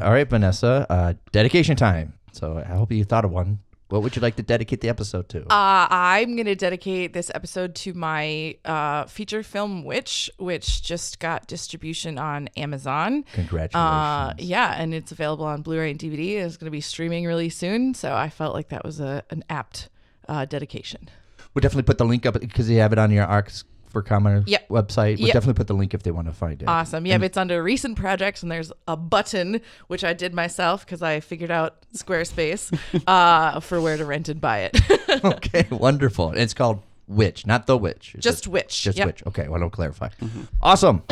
all right, Vanessa. Uh, dedication time. So I hope you thought of one. What would you like to dedicate the episode to? Uh, I'm going to dedicate this episode to my uh, feature film Witch, which just got distribution on Amazon. Congratulations. Uh, yeah, and it's available on Blu-ray and DVD. It's going to be streaming really soon, so I felt like that was a an apt uh, dedication. We'll definitely put the link up because you have it on your Arcs for Commerce Yep. website. We'll Yep. definitely put the link if they want to find it. Awesome. Yeah, but it's under recent projects, and there's a button which I did myself because I figured out Squarespace uh, for where to rent and buy it. okay, wonderful. And it's called Witch, not The Witch. It's Just Witch. Just Yep. Witch. Okay, well, I'll clarify. Awesome.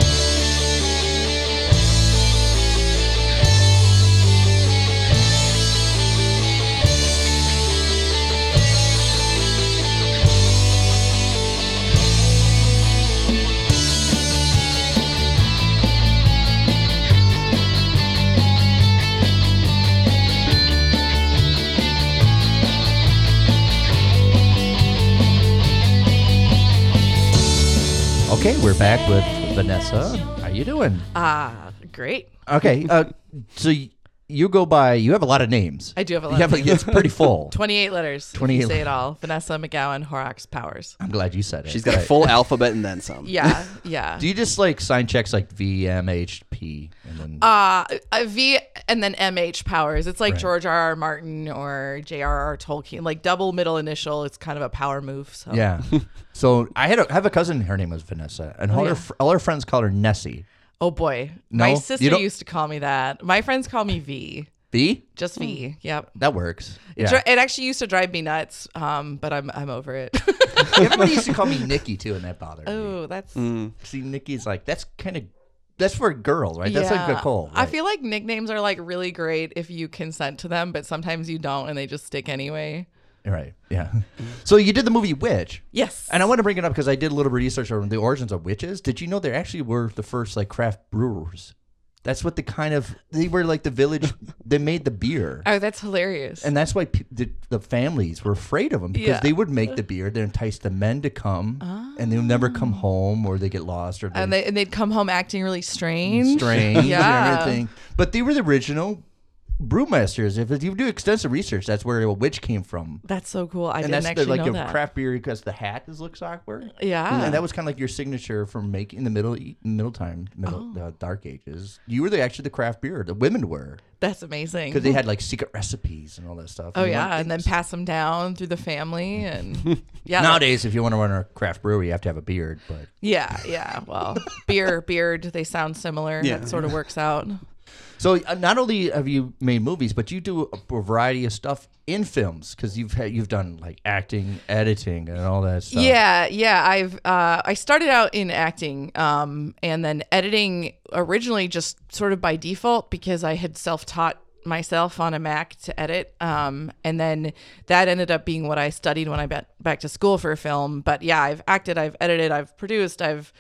Okay, we're back with Vanessa. How are you doing? Ah, great. Okay, uh, so y- you go by. You have a lot of names. I do have a You lot of have, It's pretty full. 28 letters. 28 28 say it all. Vanessa McGowan, Horrocks Powers. I'm glad you said it. She's got a full alphabet and then some. Yeah, yeah. Do you just like sign checks like V M H P and then? uh, a V and then MH Powers. It's like Right. George R. R. Martin or J.R.R. Tolkien, like double middle initial. It's kind of a power move. So yeah. so I had a, I have a cousin. Her name was Vanessa, and all yeah. her fr- all her friends call her Nessie. Oh boy, No? my You sister don't- used to call me that. My friends call me V. V. Just V. Yep. That works. It Yeah. dri- It actually used to drive me nuts, um, but I'm I'm over it. Everybody used to call me Nikki too, and that bothered me. oh, that's See, Nikki's like that's kind of that's for girls, right? That's like Yeah. Nicole. I right? feel like nicknames are like really great if you consent to them, but sometimes you don't, and they just stick anyway. Right. Yeah. So you did the movie Witch. Yes. And I want to bring it up because I did a little research on the origins of witches. Did you know they actually were the first like craft brewers? That's what the kind of they were like the village. they made the beer, Oh, that's hilarious. and that's why pe- the, the families were afraid of them because Yeah. they would make the beer. They entice the men to come, and they'll never come ah. home, or they get lost, or they, and they and they'd come home acting really strange. strange Yeah. and everything. But they were the original brewmasters. If you do extensive research, that's where a witch came from. That's so cool. I and didn't that's the, actually like know your that. craft beer because the hat is looks awkward. Yeah. and that was kind of like your signature for making in the middle middle time, middle Oh. uh, dark ages. You were the actually the craft beer. The women were That's amazing. because they had like secret recipes and all that stuff. Oh you yeah, and then pass them down through the family, and yeah, Nowadays, if you want to run a craft brewery, you have to have a beard. But yeah, yeah. Well, beer, beard, they sound similar. Yeah. That sort of works out. So uh, not only have you made movies, but you do a, variety of stuff in films because you've had, you've done like acting, editing, and all that stuff. Yeah, yeah. I've uh, I started out in acting, um, and then editing originally just sort of by default because I had self taught myself on a Mac to edit, um, and then that ended up being what I studied when I went back to school for film. But yeah, I've acted, I've edited, I've produced, I've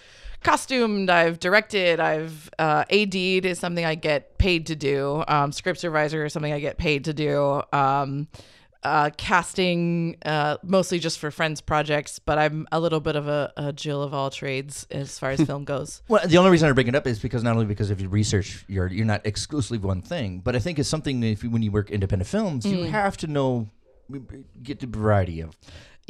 costumed, I've directed, I've uh, AD'd is something I get paid to do. Um, script supervisor is something I get paid to do. Um, uh, casting uh, mostly just for friends projects, but I'm a little bit of a, a Jill of all trades as far as film goes. Well, the only reason I bring it up is because not only because if you research, you're you're not exclusively one thing, but I think it's something if you, when you work independent films, you Mm. have to know, get the variety of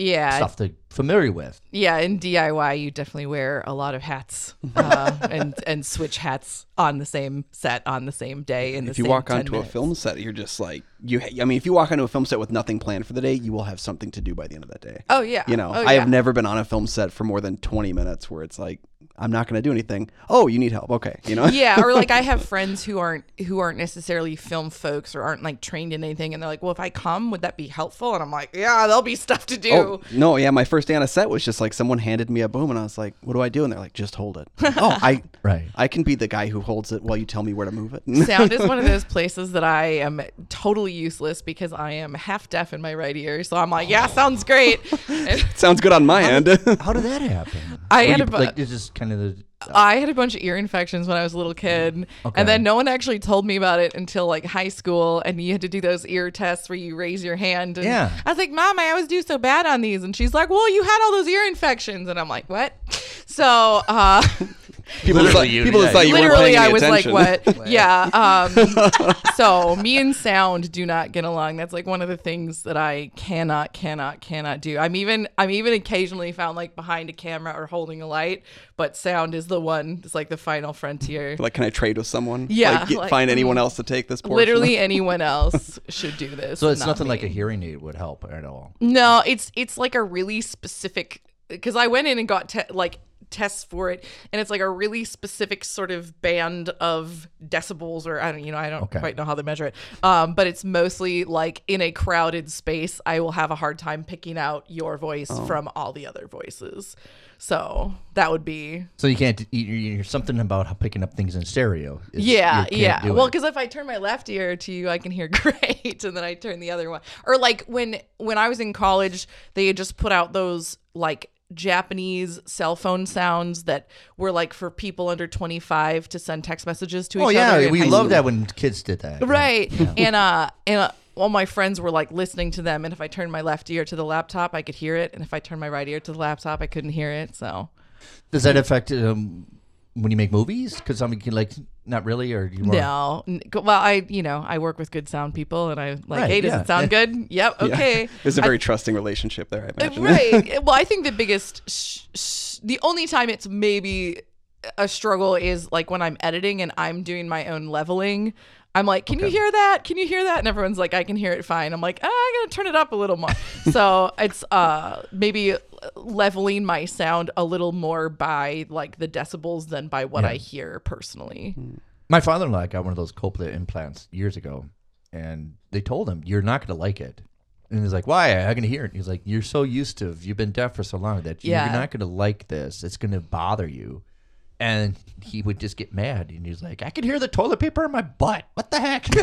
Yeah, stuff to familiar with. yeah. In DIY, you definitely wear a lot of hats uh, and and switch hats on the same set on the same day. In the If you same walk 10 onto a film set, you're just like you. I mean, if you walk onto a film set with nothing planned for the day, you will have something to do by the end of that day. Oh yeah, You know, Oh, I yeah. have never been on a film set for more than 20 minutes where it's like I'm not going to do anything. Oh, you need help. Okay, you know. yeah or like i have friends who aren't who aren't necessarily film folks or aren't like trained in anything and they're like well if i come would that be helpful and i'm like yeah there'll be stuff to do Oh no, yeah. My first day on a set was just like someone handed me a boom, and I was like, "What do I do?" And they're like, "Just hold it." oh, I Right. I can be the guy who holds it while you tell me where to move it. sound is one of those places that I am totally useless because I am half deaf in my right ear. So I'm like, yeah, sounds great. Sounds good on my end. How did that happen? I Were had you, a like it's just kind of the I had a bunch of ear infections when I was a little kid, Okay. and then no one actually told me about it until like high school. And you had to do those ear tests where you raise your hand. And Yeah. I was like, Mom, I always do so bad on these, and she's like, Well, you had all those ear infections, and I'm like, What? So, uh, People just Literally, thought, you- people just yeah, thought you weren't Literally, paying I was attention. like, "What?" yeah. Um, so me and sound do not get along. That's like one of the things that I cannot, cannot, cannot do. I'm even, I'm even occasionally found like behind a camera or holding a light, but sound is the one. It's like the final frontier. Like, can I trade with someone? Yeah, Like, get, like, find anyone mm, else to take this portion. Literally anyone else should do this. So it's not nothing like a hearing aid would help at all. No, it's it's like a really specific because I went in and got te- like tests for it, and it's like a really specific sort of band of decibels, or I don't, you know, I don't Okay. quite know how they measure it. Um, but it's mostly like in a crowded space, I will have a hard time picking out your voice Oh. from all the other voices. So that would be So you can't. You, you're something about picking up things in stereo. is- yeah, yeah. Well, because if I turn my left ear to you, I can hear great, and then I turn the other one. Or like when when I was in college, they had just put out those like Japanese cell phone sounds that were like for people under twenty five to send text messages to each oh other. yeah, we high love that when kids did that. Right, and uh, and uh, all my friends were like listening to them, and if I turned my left ear to the laptop, I could hear it, and if I turned my right ear to the laptop, I couldn't hear it. So Does that affect um, when you make movies? Because I mean, can, like, not really, or you more, No. N- Well, I, you know, I work with good sound people and I like, Right, hey, does yeah. it sound good? Yep. Yeah. Okay. There's a I- very trusting relationship there, I imagine. right. Well, I think the biggest, sh- sh- the only time it's maybe a struggle is like when I'm editing and I'm doing my own leveling. I'm like, can you hear that? Can you hear that? And everyone's like, I can hear it fine. I'm like, ah, I gotta turn it up a little more. so it's uh maybe leveling my sound a little more by like the decibels than by what Yeah. I hear personally. My father-in-law got one of those cochlear implants years ago, and they told him you're not going to like it. And he's like, "Why? I can hear it." He's like, "You're so used to, you've been deaf for so long that Yeah. you're not going to like this. It's going to bother you." And he would just get mad, and he's like, "I can hear the toilet paper in my butt. What the heck?"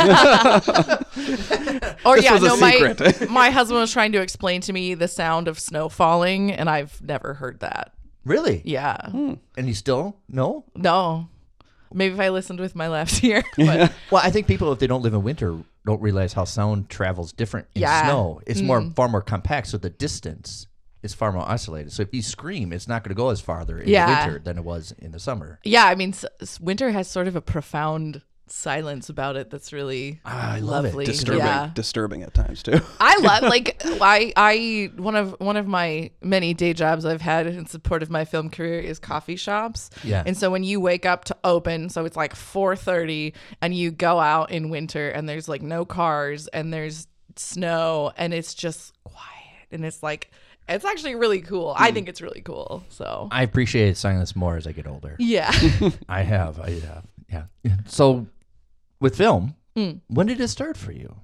Or This yeah, was a no, my my husband was trying to explain to me the sound of snow falling, and I've never heard that. really? Yeah, hmm. And he still no. no. Maybe if I listened with my left ear. But Well, I think people, if they don't live in winter, don't realize how sound travels different in Yeah. snow. It's more mm. far more compact, so the distance is far more isolated. So if you scream, it's not going to go as farther in Yeah. the winter than it was in the summer. yeah, I mean, s- s- winter has sort of a profound silence about it that's really Ah, I love it. lovely. Disturbing, Yeah. disturbing at times too. I love like I I one of one of my many day jobs I've had in support of my film career is coffee shops. Yeah. And so when you wake up to open, so it's like 4:30 and you go out in winter and there's like no cars and there's snow and it's just quiet and it's like it's actually really cool. I think it's really cool. So I appreciate silence more as I get older. yeah. I have. I have. Yeah. So with film, Hmm. when did it start for you?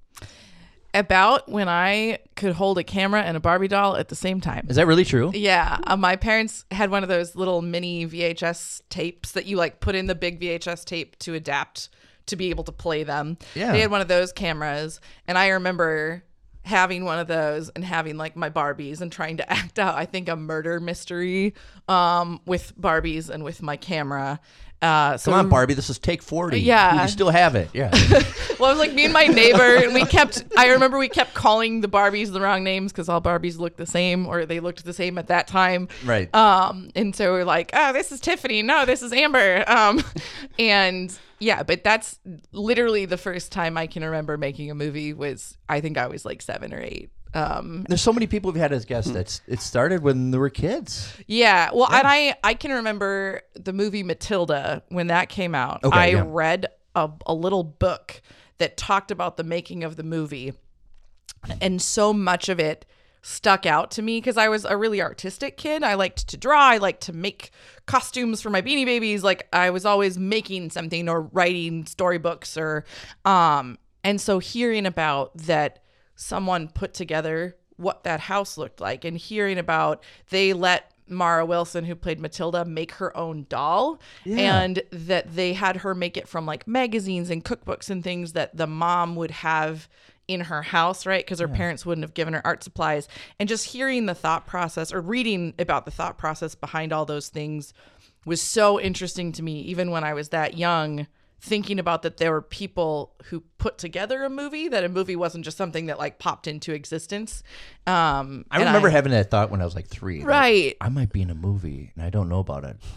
About when I could hold a camera and a Barbie doll at the same time. Is that really true? Yeah, uh, my parents had one of those little mini VHS tapes that you like put in the big VHS tape to adapt to be able to play them. Yeah. They had one of those cameras, and I remember having one of those and having like my Barbies and trying to act out I think a murder mystery um with Barbies and with my camera. Uh so Come on, Barbie. This is take 40. Yeah. You still have it. Yeah. well, it was like me and my neighbor, and we kept. I remember we kept calling the Barbies the wrong names because all Barbies looked the same, or they looked the same at that time. Right. Um, and so we're like, oh, this is Tiffany. No, this is Amber. Um, and yeah, but that's literally the first time I can remember making a movie. Was I think I was like seven or eight. Um, There's so many people we've had as guests that's it started when they were kids. Yeah, well, and I I can remember the movie Matilda when that came out. Okay, I yeah. read a, a little book that talked about the making of the movie, and so much of it stuck out to me because I was a really artistic kid. I liked to draw. I liked to make costumes for my Beanie Babies. Like I was always making something or writing storybooks or, um, and so hearing about that someone put together what that house looked like and hearing about they let Mara Wilson, who played Matilda, make her own doll, and that they had her make it from like magazines and cookbooks and things that the mom would have in her house, right? Because her parents wouldn't have given her art supplies. And just hearing the thought process or reading about the thought process behind all those things was so interesting to me, even when I was that young thinking about that there were people who put together a movie that a movie wasn't just something that like popped into existence um I and remember having that thought when I was like three. like, Right. I might be in a movie and I don't know about it.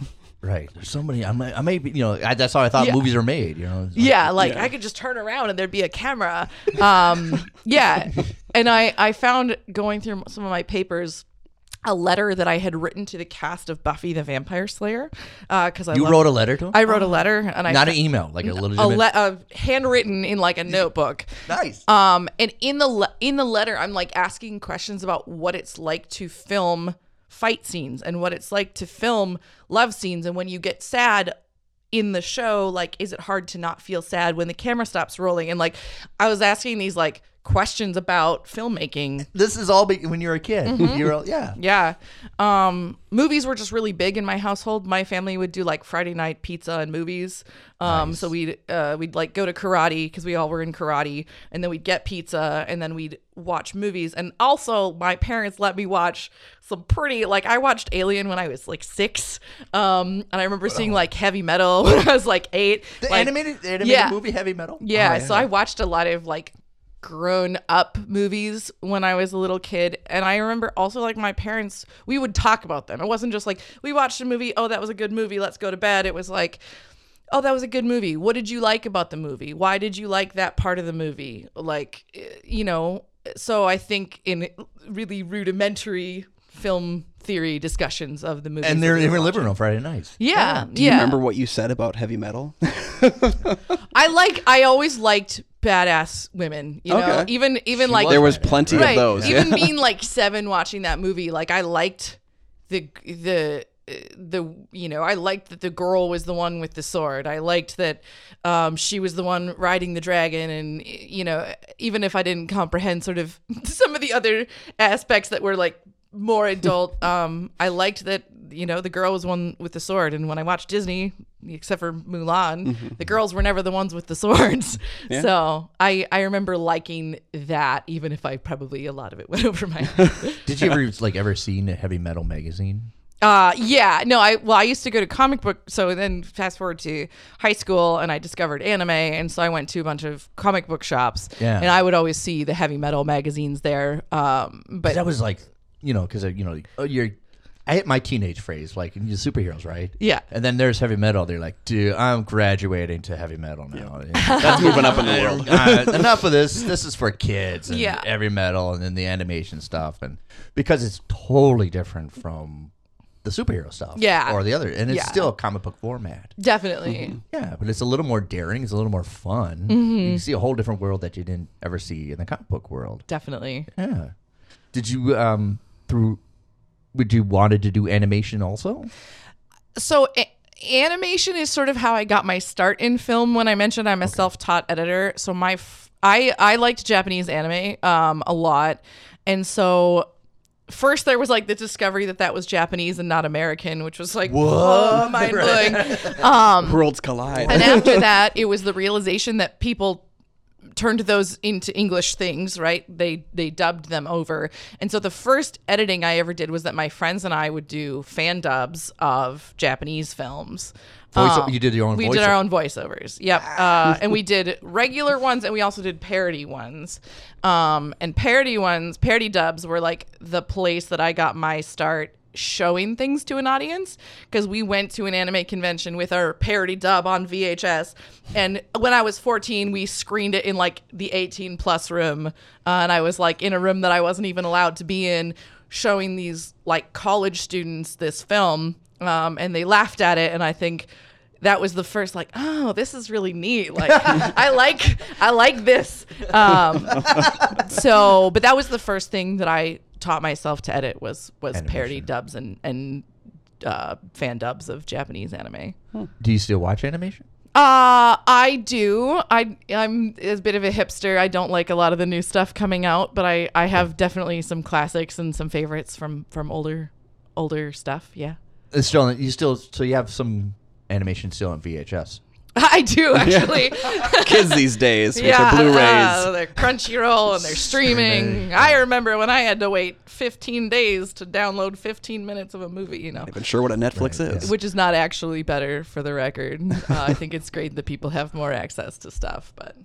Right. There's so many. I may, I may be, you know, I, that's how I thought Yeah. movies are made. You know. Like- Yeah, like Yeah. I could just turn around and there'd be a camera. Um, yeah, and I I found going through some of my papers a letter that I had written to the cast of Buffy the Vampire Slayer because I You wrote a letter to him. I wrote a letter and I Not an email, like a a, legitimate. le- a handwritten in like a notebook. nice. Um, and in the le- in the letter, I'm like asking questions about what it's like to film fight scenes and what it's like to film love scenes, and when you get sad in the show, like, is it hard to not feel sad when the camera stops rolling? And like, I was asking these like questions about filmmaking. this is all be- when you were a kid. Mm-hmm. You're all, yeah. Yeah. Um, movies were just really big in my household. My family would do like Friday night pizza and movies. Um, so we'd uh, we'd like go to karate because we all were in karate, and then we'd get pizza, and then we'd watch movies. And also, my parents let me watch some pretty like I watched Alien when I was like six, um, and I remember seeing like heavy metal when I was like eight. The Like, animated, the animated yeah. movie Heavy Metal. yeah, Oh, so I watched a lot of like grown up movies when I was a little kid. And I remember also like my parents, we would talk about them. It wasn't just like we watched a movie, oh, that was a good movie, let's go to bed. It was like, oh, that was a good movie. What did you like about the movie? Why did you like that part of the movie? Like, you know, so I think in really rudimentary film theory discussions of the movie. and they're in your living room Friday nights. Yeah. Do you yeah. remember what you said about heavy metal? I like I always liked badass women, you know. Okay. Even even She like there was plenty right. of those. Even yeah. being like 7 watching that movie, like I liked the the the you know I liked that the girl was the one with the sword. I liked that um, she was the one riding the dragon, and you know even if I didn't comprehend sort of some of the other aspects that were like more adult, um, I liked that you know the girl was one with the sword. And when I watched Disney, except for Mulan, the girls were never the ones with the swords. Yeah. So I I remember liking that, even if I probably a lot of it went over my head. Did you ever like ever seen a Heavy Metal magazine? Uh yeah, no, I well I used to go to comic book so then fast forward to high school and I discovered anime and so I went to a bunch of comic book shops. Yeah. And I would always see the heavy metal magazines there. Um but That was like, you know, because you know, oh, you're. I hit my teenage phase, like in the superheroes, right? Yeah. And then there's heavy metal. They're like, dude, I'm graduating to heavy metal now. That's moving up in the world. uh, enough of this. This is for kids. And Yeah. Heavy metal and then the animation stuff, and because it's totally different from the superhero stuff. Yeah. Or the other, and it's Yeah. still a comic book format. definitely. Yeah, but it's a little more daring. It's a little more fun. Mm-hmm. You see a whole different world that you didn't ever see in the comic book world. Definitely. Yeah. Did you um through? Would you wanted to do animation also? so a- animation is sort of how I got my start in film. When I mentioned I'm a self-taught editor, so my f- I I liked Japanese anime um a lot, and so first there was like the discovery that that was Japanese and not American, which was like whoa, mind blowing. Worlds collide. and after that, it was the realization that people turned those into English things, right? They they dubbed them over. And so the first editing I ever did was that my friends and I would do fan dubs of Japanese films. Voice, Um, you did your own we did our own voiceovers. Yep. Uh, and we did regular ones and we also did parody ones. Um, and parody ones, parody dubs were like the place that I got my start showing things to an audience because we went to an anime convention with our parody dub on VHS. And when I was 14, we screened it in like the 18 plus room. Uh, and I was like in a room that I wasn't even allowed to be in, showing these like college students this film. Um, and they laughed at it. And I think that was the first like oh this is really neat like i like i like this um so but that was the first thing that i taught myself to edit was was parody dubs and and uh fan dubs of japanese anime. Do you still watch animation? uh i do. I i'm a bit of a hipster. I don't like a lot of the new stuff coming out but i i have definitely some classics and some favorites from from older older stuff. Yeah. It's still you still so you have some animation still on VHS. i do actually Kids these days with yeah, their Blu-rays. uh, they're Crunchyroll and they're streaming. Streaming, I remember when I had to wait 15 days to download 15 minutes of a movie, you know, Not even sure what a Netflix Right, is. which is not actually better for the record. Uh, I think it's great that people have more access to stuff, but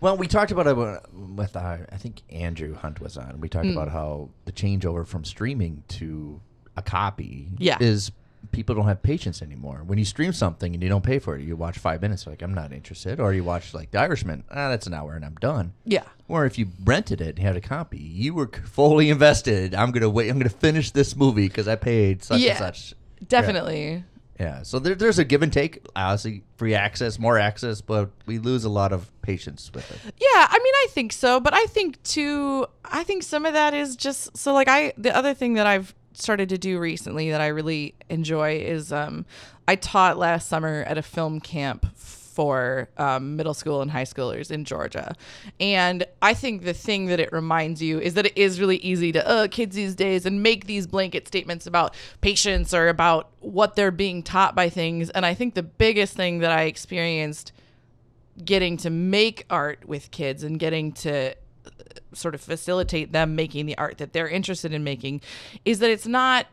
Well, we talked about it with uh, I think Andrew Hunt was on. We talked about how the changeover from streaming to a copy Yeah. is people don't have patience anymore. When you stream something and you don't pay for it, you watch five minutes, like I'm not interested, or you watch like The Irishman, ah, that's an hour and I'm done. Yeah. Or if you rented it and had a copy, you were fully invested. I'm gonna wait. I'm gonna finish this movie because I paid such Yeah. and such. Definitely. Yeah. So there, there's a give and take. Obviously, free access, more access, but we lose a lot of patience with it. Yeah, I mean, I think so, but I think too. I think some of that is just so. Like, I the other thing that I've started to do recently that I really enjoy is um, I taught last summer at a film camp for um, middle school and high schoolers in Georgia, and I think the thing that it reminds you is that it is really easy to uh, kids these days and make these blanket statements about patience or about what they're being taught by things, and I think the biggest thing that I experienced getting to make art with kids and getting to sort of facilitate them making the art that they're interested in making is that it's not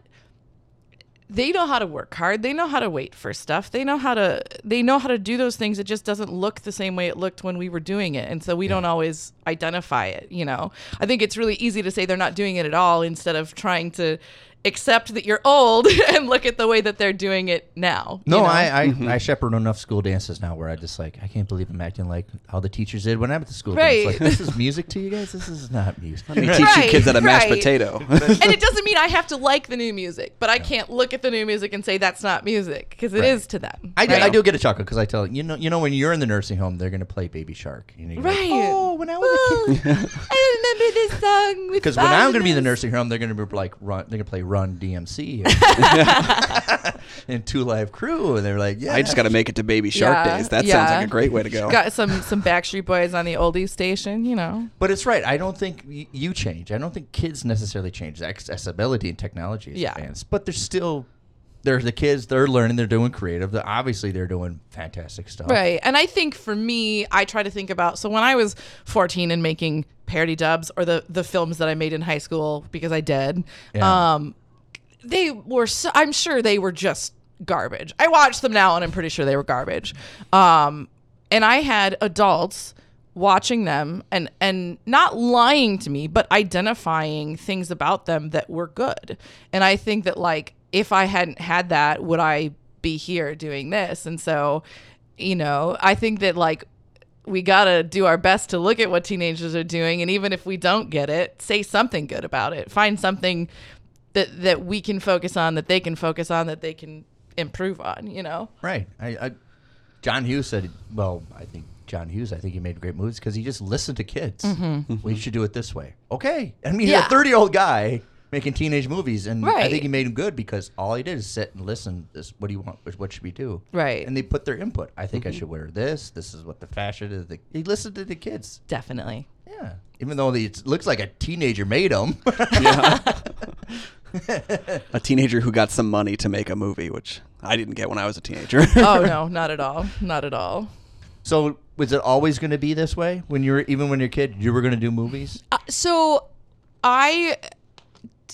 they know how to work hard. They know how to wait for stuff. They know how to they know how to do those things. It just doesn't look the same way it looked when we were doing it. And so we don't always identify it you know? I think it's really easy to say they're not doing it at all instead of trying to accept that you're old and look at the way that they're doing it now you No, know? I I, mm-hmm. I shepherd enough school dances now where I just like I can't believe I'm acting like how the teachers did when I'm at the school. Right. It's like this is music to you guys. This is not music. Let me teach you kids how to mash right. potato. and it doesn't mean I have to like the new music, but I can't look at the new music and say that's not music because it Right. is to them. I do. I do get a chuckle because I tell you know you know when you're in the nursing home they're gonna play Baby Shark. And you're like, Right. oh, when I was a kid. I remember this song Because when I'm gonna be in the nursing home, they're gonna be like run. They're gonna play Run DMC and Two Live Crew, and they're like, yeah. I just got to make it to Baby Shark Yeah, days. That sounds yeah. like a great way to go. Got some some Backstreet Boys on the oldies station, you know. But it's right. I don't think y- you change. I don't think kids necessarily change. Accessibility and technology is Yeah. advanced, but they're still. They're the kids. They're learning. They're doing creative. They're, obviously, they're doing fantastic stuff. Right. And I think for me, I try to think about so when I was 14 and making parody dubs or the the films that I made in high school because I did, Yeah. um they were so, I'm sure they were just garbage. I watch them now and I'm pretty sure they were garbage. Um and I had adults watching them and and not lying to me but identifying things about them that were good. And I think that like if I hadn't had that would I be here doing this? And so you know, I think that like we got to do our best to look at what teenagers are doing and even if we don't get it, say something good about it. Find something that that we can focus on that they can focus on that they can improve on, you know. Right. I, I, John Hughes said, well, I think John Hughes, I think he made great movies because he just listened to kids. We should do it this way. Okay. I mean, he's Mm-hmm. Yeah. a 30 year old guy making teenage movies, and I think he made them good because all he did is sit and listen. This, what do you want? What should we do? Right. And they put their input. I think I should wear this. This is what the fashion is. He listened to the kids. Definitely. Yeah. Even though it looks like a teenager made them. A teenager who got some money to make a movie, which I didn't get when I was a teenager. Oh no, not at all. Not at all. so was it always going to be this way when you were even when you're a kid? You were going to do movies. Uh, so I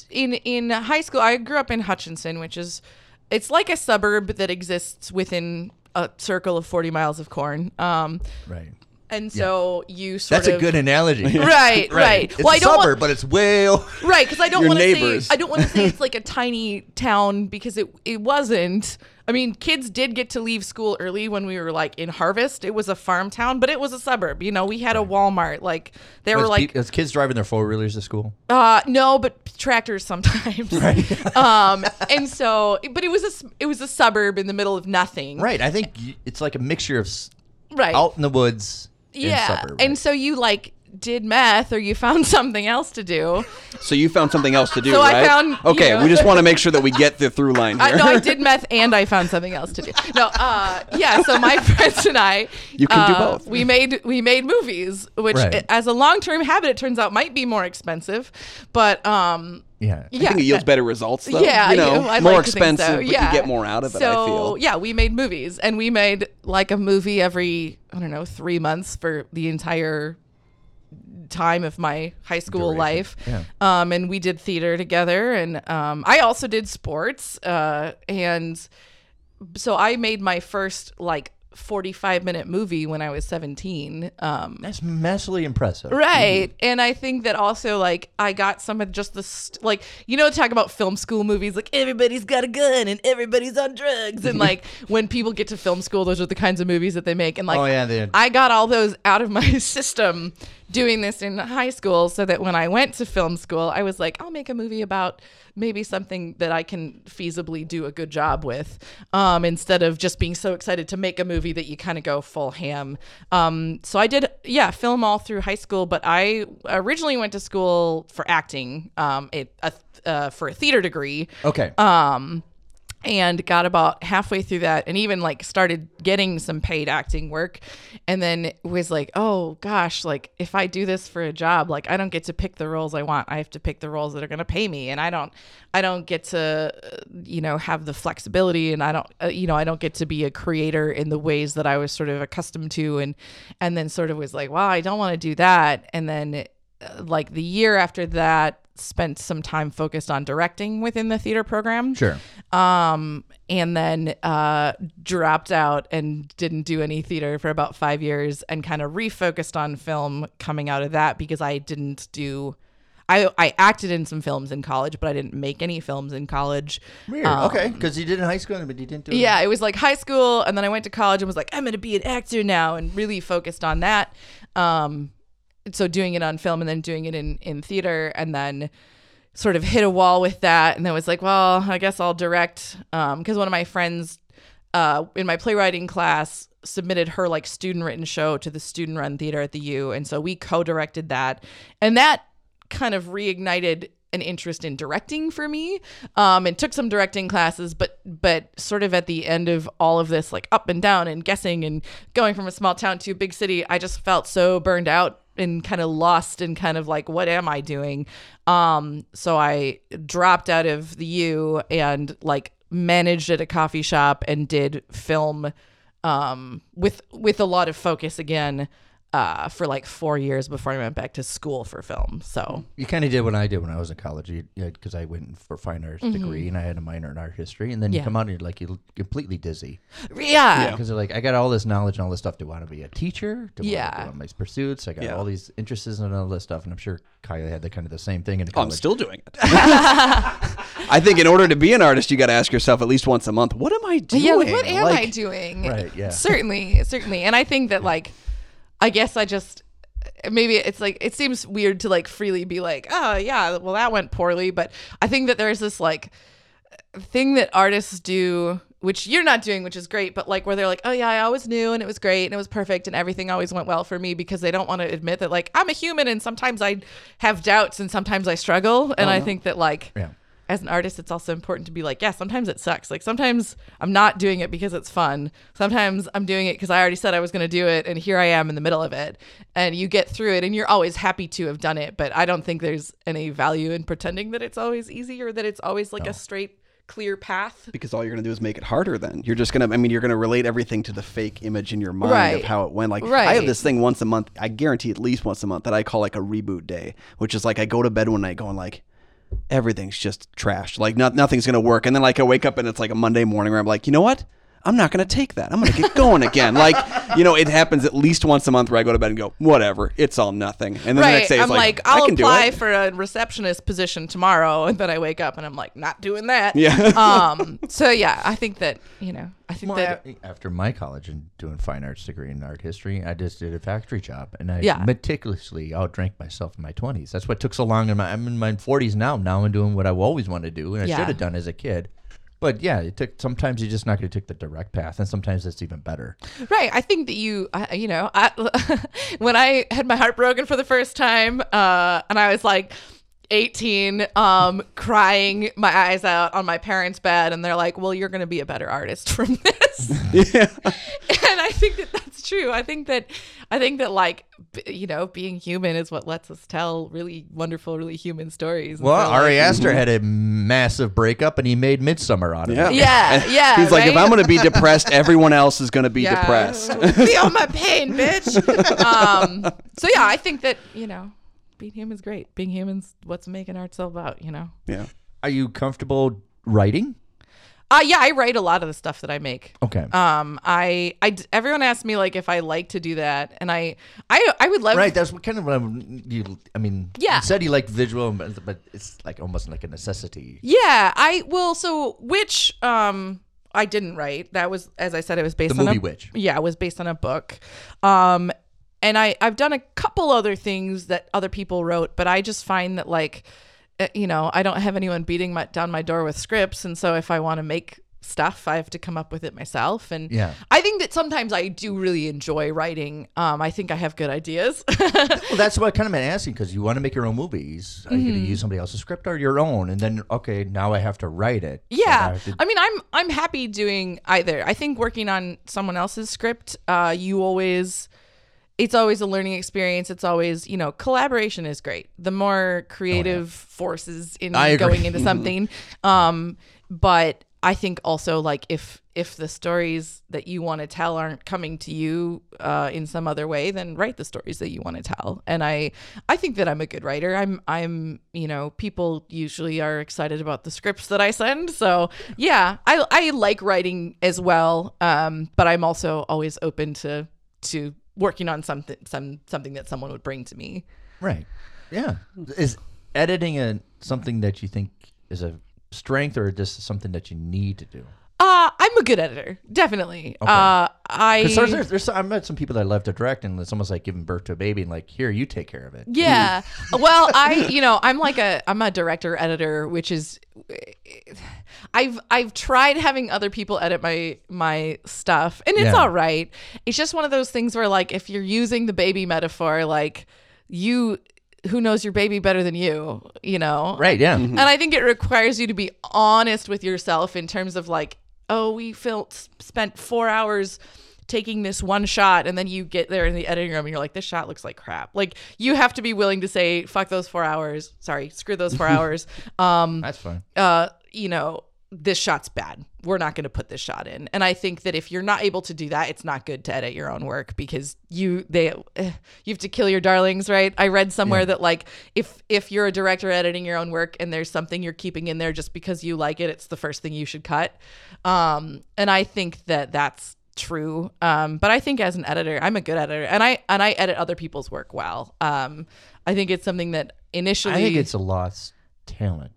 in in high school I grew up in Hutchinson, which is it's like a suburb that exists within a circle of 40 miles of corn. Um Right. And so you sort of That's of a good analogy. Right, right. It's Well, I don't want- suburb, but it's way. Right, because I don't want to say i don't want to say it's like a tiny town because it it wasn't. I mean, kids did get to leave school early when we were like in Harvest. It was a farm town, but it was a suburb. You know, we had a Walmart. Like there were like pe- kids driving their four wheelers to school. uh no, but tractors sometimes. um, and so, but it was a it was a suburb in the middle of nothing. Right. I think it's like a mixture of Right. out in the woods. Yeah. And, And so you like did meth or you found something else to do. so you found something else to do, So I right? found, you okay, know- we just want to make sure that we get the through line I, here. no, I did meth and I found something else to do. No, uh, yeah. So my friends and I, You can do uh, both. We made we made movies, which Right. as a long term habit, it turns out might be more expensive, but um, yeah. yeah, I think it yields better results, though. yeah, you know, you- I'd more like to think expensive, so. but yeah. you get more out of it. So I feel. yeah, we made movies, and we made like a movie every I don't know three months for the entire time of my high school Duration, life. yeah. Um, and we did theater together, and um, I also did sports, uh, and so I made my first like 45 minute movie when I was 17. Um, That's massively impressive. Right. And I think that also, like, I got some of just the, st- like, you know, talk about film school movies, like, everybody's got a gun and everybody's on drugs. And, like, when people get to film school, those are the kinds of movies that they make. And, like, Oh, yeah, I got all those out of my system doing this in high school so that when I went to film school, I was like, I'll make a movie about maybe something that I can feasibly do a good job with um, instead of just being so excited to make a movie that you kind of go full ham. Um, so I did, yeah, film all through high school, but I originally went to school for acting um, it, a, uh, for a theater degree Okay. um and got about halfway through that and even like started getting some paid acting work and then was like oh gosh like if i do this for a job like i don't get to pick the roles i want. I have to pick the roles that are going to pay me and i don't i don't get to uh, you know have the flexibility and i don't uh, you know i don't get to be a creator in the ways that i was sort of accustomed to and and then sort of was like wow i don't want to do that. And then uh, like the year after that spent some time focused on directing within the theater program sure. um and then uh dropped out and didn't do any theater for about five years and kind of refocused on film coming out of that because i didn't do i i acted in some films in college but i didn't make any films in college Weird. Um, okay. Because you did in high school, but you didn't do it. yeah, it was like high school, and then I went to college and was like, I'm gonna be an actor now, and really focused on that. Um, so doing it on film and then doing it in in theater, and then sort of hit a wall with that, and then was like, well, I guess I'll direct, because one of my friends uh, in my playwriting class submitted her like student written show to the student run theater at the U, and so we co-directed that, and that kind of reignited an interest in directing for me. Um and took some directing classes but but sort of at the end of all of this like up and down and guessing and going from a small town to a big city i just felt so burned out and kind of lost and kind of like what am i doing? Um so i dropped out of the u and like managed at a coffee shop and did film um with with a lot of focus again uh, for like four years before I went back to school for film. So You kind of did what I did when I was in college, because I went for fine arts Mm-hmm. degree and I had a minor in art history, and then you come out and you're like you're completely dizzy yeah, because you're like I got all this knowledge and all this stuff. Do I want to be a teacher? Do I Yeah. want to go my pursuits? I got Yeah. all these interests and all this stuff, and I'm sure Kyle had the kind of the same thing in Oh, I'm still doing it. I think in order to be an artist, you got to ask yourself at least once a month, what am I doing? yeah. Like, what am I doing? Right, yeah. Certainly, certainly. And I think that like, I guess I just maybe it's like it seems weird to like freely be like, oh yeah, well that went poorly, but I think that there's this like thing that artists do which you're not doing which is great but like where they're like oh yeah i always knew and it was great and it was perfect and everything always went well for me because they don't want to admit that like i'm a human and sometimes i have doubts and sometimes i struggle. And oh, i think that like Yeah. As an artist it's also important to be like yeah sometimes it sucks like sometimes i'm not doing it because it's fun sometimes i'm doing it because i already said i was going to do it and here i am in the middle of it and you get through it and you're always happy to have done it but i don't think there's any value in pretending that it's always easy or that it's always like a straight clear path because all you're going to do is make it harder then. You're just going to, I mean, you're going to relate everything to the fake image in your mind Right. of how it went. Like, I have this thing once a month, I guarantee at least once a month, that I call like a reboot day, which is like I go to bed one night going like, everything's just trash. Like, not, nothing's going to work. And then like I wake up and it's like a Monday morning where I'm like, you know what? I'm not going to take that. I'm going to get going again. Like, you know, it happens at least once a month where I go to bed and go, whatever, it's all nothing. And then the next day i'm like, like, I i'll can do apply it. for a receptionist position tomorrow and then i wake up and i'm like not doing that Yeah. um so yeah i think that you know i think Well, that a- after my college and doing fine arts degree in art history, I just did a factory job, and I Yeah. meticulously outdrank myself in my twenties. That's what took so long. In my, I'm in my forties now. Now I'm doing what I always wanted to do, and I Yeah. should have done as a kid. But yeah, it took. Sometimes you're just not going to take the direct path, and sometimes it's even better. Right. I think that you, you know, I, when I had my heart broken for the first time, uh, and I was like 18, um, crying my eyes out on my parents' bed, and they're like, "Well, you're going to be a better artist from this." yeah. and I think that that's true. I think that, I think that like, b- you know, being human is what lets us tell really wonderful, really human stories. Well, so, Ari like- Aster had a massive breakup, and he made Midsommar out of Yeah. it. Yeah, yeah. He's like, if? I'm going to be depressed, everyone else is going to be Yeah. depressed. Feel my pain, bitch. um, so yeah, I think that you know, being human's great. Being human's what's making art's all about. You know. yeah. Are you comfortable writing? Uh yeah, I write a lot of the stuff that I make. Okay. Um, I, I, everyone asks me like if I like to do that, and I, I, I would love. right. That's what kind of what I'm, you. I mean, Yeah. You said you like visual, but but it's like almost like a necessity. Yeah, I will. so which um I didn't write. That was as I said, it was based The on movie a, Witch. Yeah, it was based on a book. Um, and I I've done a couple other things that other people wrote, but I just find that like, uh, you know, I don't have anyone beating my down my door with scripts, and so if I want to make stuff, I have to come up with it myself. And Yeah. I think that sometimes I do really enjoy writing. Um, I think I have good ideas. Well, that's what I kind of been asking because you want to make your own movies. Are you Mm-hmm. going to use somebody else's script or your own? And then okay, now I have to write it. So I Yeah, have to- I mean, I'm I'm happy doing either. I think working on someone else's script, uh, you always, it's always a learning experience. It's always, you know, collaboration is great. The more creative forces in I agree. going into something, um, but I think also like if if the stories that you want to tell aren't coming to you uh, in some other way, then write the stories that you want to tell. And I I think that I'm a good writer. I'm I'm you know people usually are excited about the scripts that I send. So yeah, I I like writing as well. Um, but I'm also always open to to working on something some something that someone would bring to me. right. Yeah. Is editing a something that you think is a strength or just something that you need to do? Uh, I'm a good editor, definitely. Uh, I Because there's, there's, I met some people that love to direct, and it's almost like giving birth to a baby, and like, here, you take care of it. Yeah. well, I, you know, I'm like a, I'm a director editor, which is, I've, I've tried having other people edit my, my stuff, and it's Yeah. all right. It's just one of those things where, like, if you're using the baby metaphor, like, you, who knows your baby better than you, you know? Right. Yeah. And I think it requires you to be honest with yourself in terms of like, oh, we felt spent four hours taking this one shot, and then you get there in the editing room and you're like, this shot looks like crap. Like you have to be willing to say, fuck those four hours. Sorry, screw those four hours. Um, That's fine. uh, you know, this shot's bad. We're not going to put this shot in. And I think that if you're not able to do that, it's not good to edit your own work because you they eh, you have to kill your darlings, right? I read somewhere that like if if you're a director editing your own work and there's something you're keeping in there just because you like it, it's the first thing you should cut. Um, and I think that that's true. Um, but I think as an editor, I'm a good editor, and I and I edit other people's work well. Um, I think it's something that initially, I think it's a lost talent.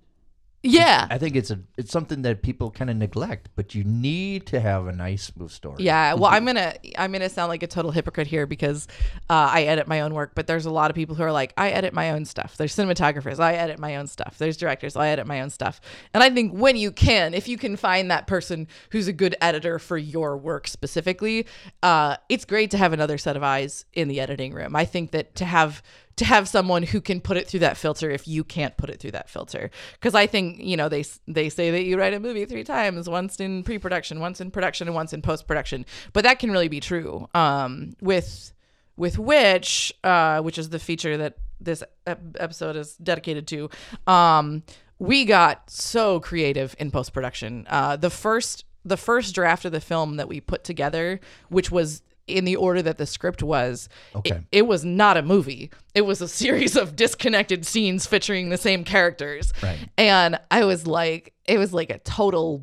Yeah, I think it's a it's something that people kind of neglect, but you need to have a nice smooth story. Yeah, well, I'm gonna I'm gonna sound like a total hypocrite here because uh, I edit my own work, but there's a lot of people who are like, I edit my own stuff. There's cinematographers, I edit my own stuff. There's directors, I edit my own stuff. And I think when you can, if you can find that person who's a good editor for your work specifically, uh, it's great to have another set of eyes in the editing room. I think that to have to have someone who can put it through that filter if you can't put it through that filter. Because i think you know they they say that you write a movie three times once in pre-production once in production and once in post-production. But that can really be true um with with which uh which is the feature that this ep- episode is dedicated to um we got so creative in post-production. Uh the first the first draft of the film that we put together which was in the order that the script was Okay. it, it was not a movie it was a series of disconnected scenes featuring the same characters Right. and i was like it was like a total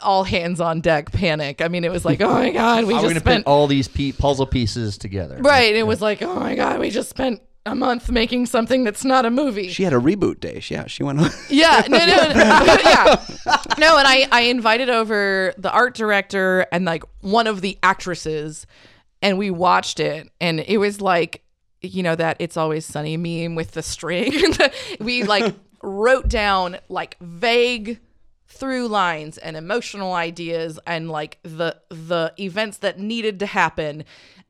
all hands on deck panic i mean it was like oh my god we How are we just gonna spent put all these pe- puzzle pieces together? right it was like oh my god we just spent a month making something that's not a movie She had a reboot day. She- Yeah, she went on. yeah, no, no, no, yeah, no. And I, I invited over the art director and like one of the actresses, and we watched it, and it was like, you know, that "It's Always Sunny" meme with the string. we like wrote down like vague through lines and emotional ideas and like the the events that needed to happen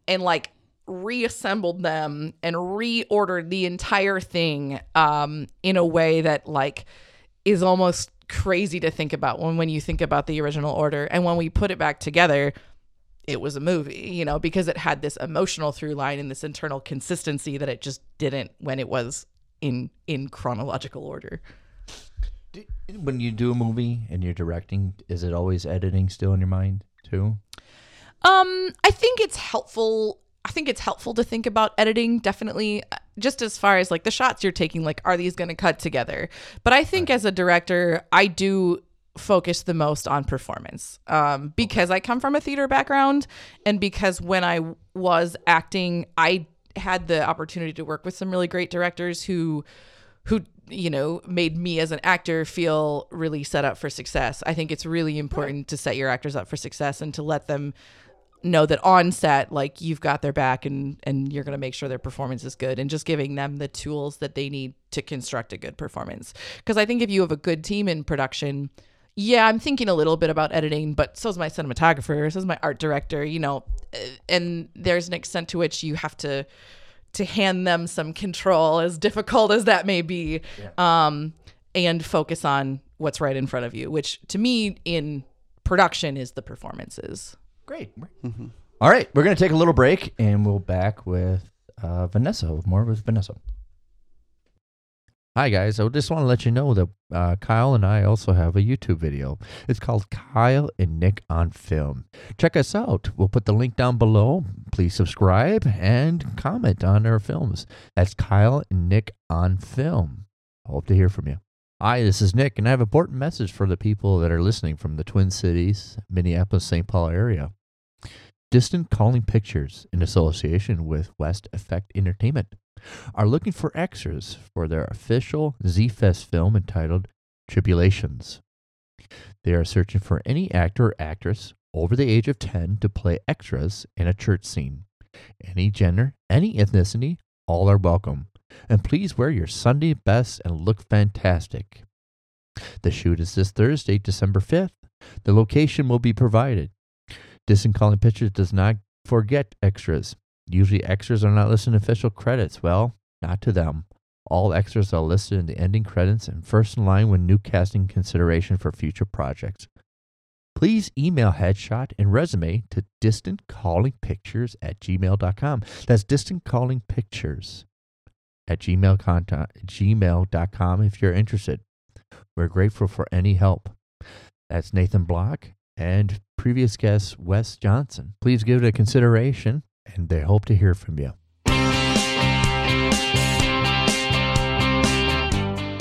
and like reassembled them and reordered the entire thing um in a way that like is almost crazy to think about when when you think about the original order and when we put it back together it was a movie you know because it had this emotional through line and this internal consistency that it just didn't when it was in in chronological order When you do a movie and you're directing, is it always editing still in your mind too? Um, I think it's helpful. I think it's helpful to think about editing, definitely, uh, just as far as like the shots you're taking, like, are these going to cut together? But I think as a director, I do focus the most on performance um, because I come from a theater background and because when I was acting, I had the opportunity to work with some really great directors who who you know made me as an actor feel really set up for success. I think it's really important to set your actors up for success and to let them know that on set like you've got their back and and you're going to make sure their performance is good and just giving them the tools that they need to construct a good performance because i think if you have a good team in production yeah i'm thinking a little bit about editing but so is my cinematographer so is my art director you know eh, and there's an extent to which you have to to hand them some control as difficult as that may be um and focus on what's right in front of you which to me in production is the performances Great. All right, we're gonna take a little break, and we'll back with uh, Vanessa. More with Vanessa. Hi guys, I just want to let you know that uh, Kyle and I also have a YouTube video. It's called Kyle and Nick on Film. Check us out. We'll put the link down below. Please subscribe and comment on our films. That's Kyle and Nick on Film. I hope to hear from you. Hi, this is Nick, and I have an important message for the people that are listening from the Twin Cities, Minneapolis, St. Paul area. Distant Calling Pictures, in association with West Effect Entertainment, are looking for extras for their official Z Fest film entitled Tribulations. They are searching for any actor or actress over the age of 10 to play extras in a church scene. Any gender, any ethnicity, all are welcome. And please wear your Sunday best and look fantastic. The shoot is this Thursday, December 5th. The location will be provided. Distant Calling Pictures does not forget extras. Usually, extras are not listed in official credits. Well, not to them. All extras are listed in the ending credits and first in line when new casting consideration for future projects. Please email headshot and resume to distantcallingpictures at gmail.com. That's distantcallingpictures at gmail.com if you're interested. We're grateful for any help. That's Nathan Block and previous guest Wes Johnson. Please give it a consideration and they hope to hear from you.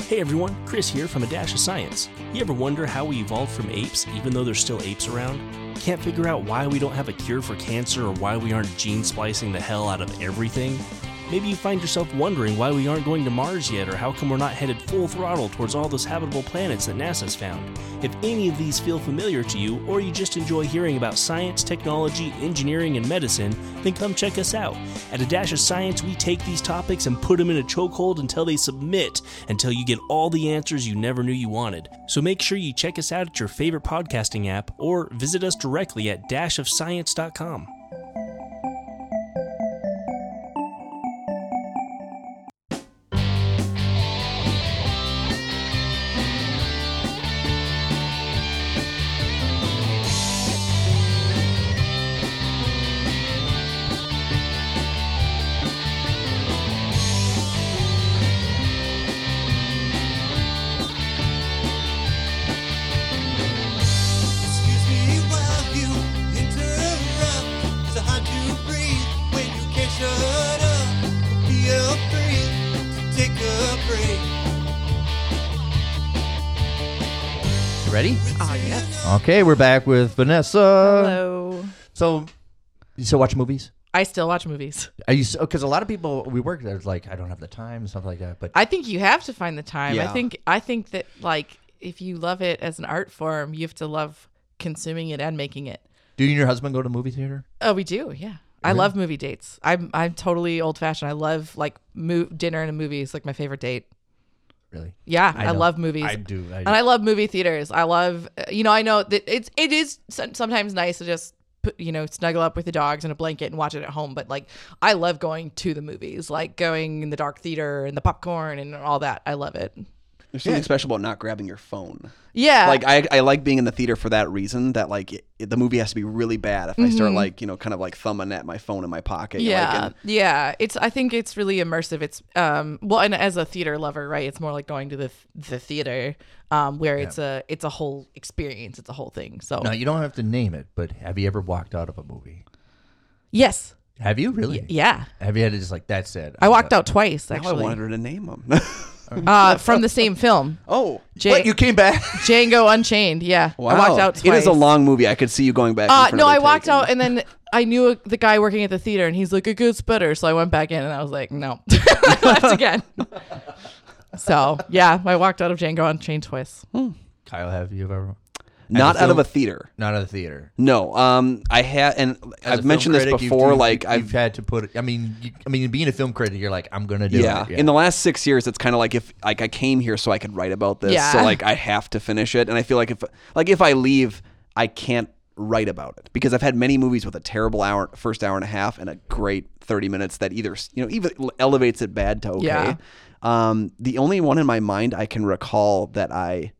Hey everyone, Chris here from A Dash of Science. You ever wonder how we evolved from apes even though there's still apes around? Can't figure out why we don't have a cure for cancer or why we aren't gene splicing the hell out of everything? Maybe you find yourself wondering why we aren't going to Mars yet or how come we're not headed full throttle towards all those habitable planets that NASA's found. If any of these feel familiar to you or you just enjoy hearing about science, technology, engineering, and medicine, then come check us out. At A Dash of Science, we take these topics and put them in a chokehold until they submit, until you get all the answers you never knew you wanted. So make sure you check us out at your favorite podcasting app or visit us directly at dashofscience.com. Okay, we're back with Vanessa. hello So, you still watch movies? I still watch movies. Are you because a lot of people we work there's like I don't have the time and stuff like that. But I think you have to find the time. I think I think that like if you love it as an art form, you have to love consuming it and making it. do you and your husband go to movie theater? Oh, we do. Yeah. I love movie dates. I'm I'm totally old fashioned. I love like mo- dinner and a movie is like my favorite date. Really? Yeah, I I, love movies. I do. I and I love movie theaters. I love, you know, I know that it's it is sometimes nice to just put, you know, snuggle up with the dogs in a blanket and watch it at home. But like, I love going to the movies, like going in the dark theater and the popcorn and all that. I love it. There's something special about not grabbing your phone. Yeah, Like I, I like being in the theater for that reason. That like it, it- the movie has to be really bad if I start like you know kind of like thumbing at my phone in my pocket. like, yeah, and- yeah. It's I think it's really immersive. It's um well, and as a theater lover, right? It's more like going to the the theater, um, where it's a it's a whole experience. It's a whole thing. So No, you don't have to name it, but have you ever walked out of a movie? yes, Have you really? yeah. Have you had to just like that's it? I walked out twice now I actually. wanted her to name them. uh, from the same film, Oh, J- What, you came back? Django Unchained. Yeah, wow. I walked out It is a long movie. I could see you going back. Uh, no, I walked take out and then I knew a, the guy working at the theater, and he's like, "It gets better." So I went back in, and I was like, "No," I left again. so yeah, I walked out of Django Unchained twice. Kyle, have you ever? Not as a out of a theater. Not at a theater. No, um, I had, and As a I've film mentioned this critic, you've- before. you've- like you've I've had to put. I mean, you, I mean, being a film critic, you're like, I'm gonna do yeah. it. In the last six years, it's kind of like if like I came here so I could write about this. So Yeah. like I have to finish it, and I feel like if like if I leave, I can't write about it because I've had many movies with a terrible hour first hour and a half and a great thirty minutes that either you know even elevates it bad to okay. Yeah. Um, the only one in my mind I can recall that I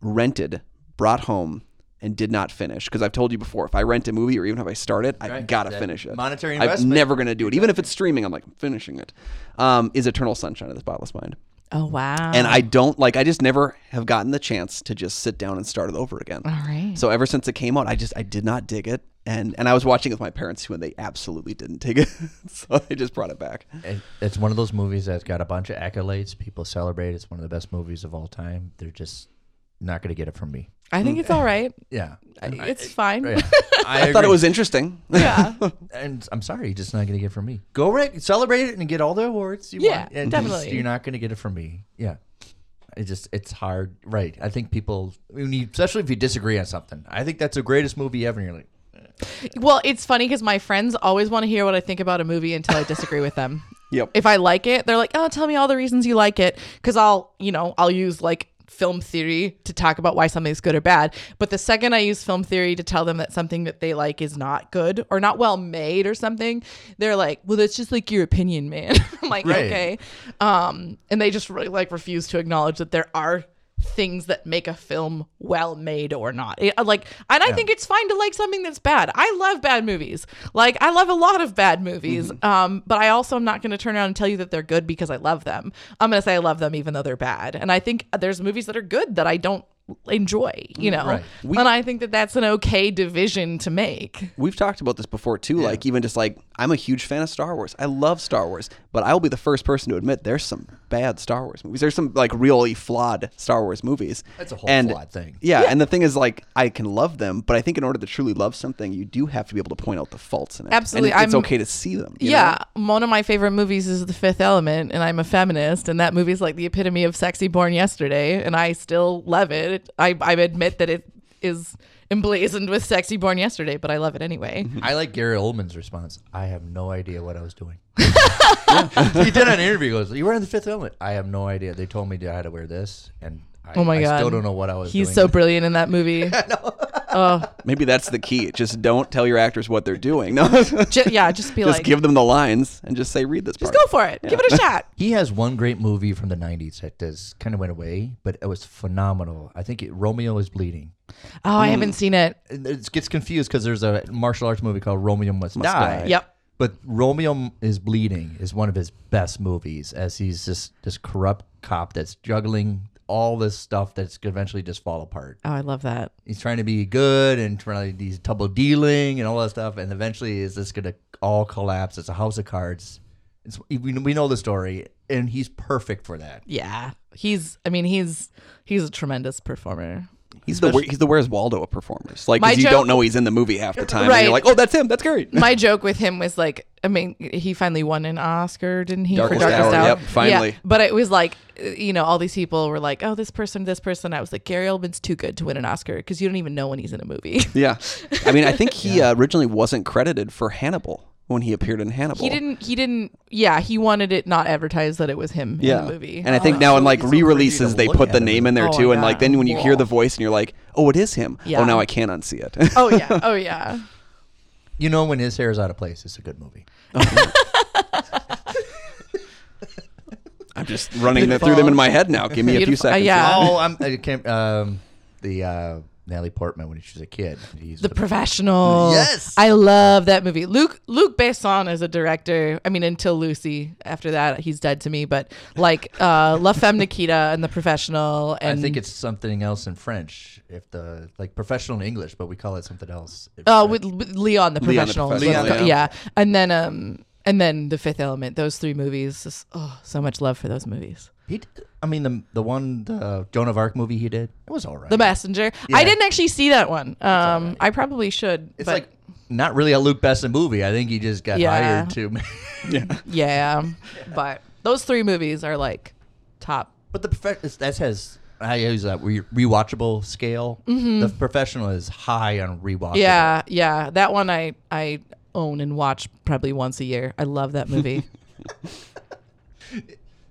rented, brought home. And did not finish because I've told you before. If I rent a movie or even if I start it, I Right. gotta That finish it. monetary investment. I'm never gonna do it, even if it's streaming. I'm like I'm finishing it. Um, is Eternal Sunshine of the Spotless Mind, Oh wow! and I don't like. I just never have gotten the chance to just sit down and start it over again. all right. So ever since it came out, I just I did not dig it, and and I was watching it with my parents too, and they absolutely didn't dig it. so they just brought it back. It- it's one of those movies that's got a bunch of accolades. People celebrate. It's one of the best movies of all time. They're just not gonna get it from me. I think it's all right. Yeah, It's fine. Yeah. I, I thought it was interesting. Yeah. and I'm sorry, you're just not going to get it from me. Go right, celebrate it, and get all the awards you Yeah, want. And definitely. just- you're not going to get it from me. Yeah, it just it's hard. Right? I think people, when you, especially if you disagree on something, I think that's the greatest movie ever. And you're like, eh. Well, it's funny because my friends always want to hear what I think about a movie until I disagree with them. Yep. If I like it, they're like, "Oh, tell me all the reasons you like it," because I'll, you know, I'll use like film theory to talk about why something's good or bad. But the second I use film theory to tell them that something that they like is not good or not well made or something, they're like, "Well, that's just like your opinion, man." I'm like, Right. "Okay," um, and they just really like refuse to acknowledge that there are things that make a film well made or not. It- like, and I think it's fine to like something that's bad. I love bad movies. Like, I love a lot of bad movies. Um, but I also am not going to turn around and tell you that they're good because I love them. I'm going to say I love them even though they're bad. And I think there's movies that are good that I don't enjoy, you know. Right. and I think that that's an okay division to make. We've talked about this before too. Like even just like I'm a huge fan of Star Wars. I love Star Wars, but I'll be the first person to admit there's some bad Star Wars movies. There's some like really flawed Star Wars movies. That's a whole and, flawed thing. Yeah, and the thing is like I can love them, but I think in order to truly love something, you do have to be able to point out the faults in it. Absolutely. and it's I'm- okay to see them. you yeah, know? one of my favorite movies is The Fifth Element, and I'm a feminist, and that movie's like the epitome of sexy born yesterday, and I still love it. I, I admit that it is emblazoned with sexy born yesterday, but I love it anyway. I like Gary Oldman's response. I have no idea what I was doing. he did an interview. He goes, "You were in the Fifth Element." I have no idea. They told me I had to wear this, and I, Oh my god, I still don't know what I was. He's doing. so brilliant in that movie. Oh, Maybe that's the key. Just don't tell your actors what they're doing. No, just ju- yeah, just be like, give them the lines and just say read this just part. go for it, give it a shot. He has one great movie from the '90s that does kind of went away, but it was phenomenal. I think it, Romeo is Bleeding. Oh, I haven't mm. seen it. And It gets confused because there's a martial arts movie called Romeo Must, Must Die. Die. Yep. But Romeo is Bleeding is one of his best movies, as he's just this corrupt cop that's juggling all this stuff that's gonna eventually just fall apart. Oh, I love that. He's trying to be good and trying to these double dealing and all that stuff, and eventually is this gonna all collapse? It's a house of cards. It's, we, we know the story, and he's perfect for that. Yeah, he's. I mean, he's he's a tremendous performer. He's the he's the Where's Waldo of performers. Like 'cause you joke- don't know he's in the movie half the time. And Right. you're like, oh, that's him. That's great. my joke with him was like, I mean, he finally won an Oscar, didn't he? Darkest Hour, yep, finally. Yeah, but it was like, uh, you know, all these people were like, oh, this person, this person. I was like, Gary Oldman's too good to win an Oscar because you don't even know when he's in a movie. Yeah, I mean, I think he uh, originally wasn't credited for Hannibal when he appeared in Hannibal. he didn't. He didn't. Yeah, he wanted it not advertised that it was him Yeah, in the movie. and I think Oh, now in like so re-releases to they put the name it. in there Oh, too, and yeah. like then when you hear the voice and you're like, oh, it is him. Yeah. Oh, now I can't unsee it. oh yeah. Oh yeah. You know when his hair is out of place, it's a good movie. I'm just running that through them in my head now. Give me a few Beautiful. Uh, seconds. yeah. Oh, I'm, I can't. Um, the uh, Natalie Portman when she was a kid. He's The professional. Yes. I love that movie. Luke Luc Besson as a director. I mean, until Lucy. After that, he's dead to me. But like uh, La Femme Nikita and The Professional. And I think it's something else in French. If the like professional in English, but we call it something else. Oh, French. with, with Leon the Leon the professional. Professional, Let's yeah. yeah. and then um, and then the Fifth Element. Those three movies. Just, oh, so much love for those movies. He, did, I mean, the the one the Joan of Arc movie he did, it was all right. The Messenger. Yeah. I didn't actually see that one. Um, I probably should. It's but like not really a Luc Besson movie. I think he just got Yeah. hired to. yeah, yeah, but those three movies are like top. but the prof- that has I use that re- rewatchable scale. The professional is high on rewatchable. Mm-hmm. Yeah, yeah. That one I I own and watch probably once a year. I love that movie.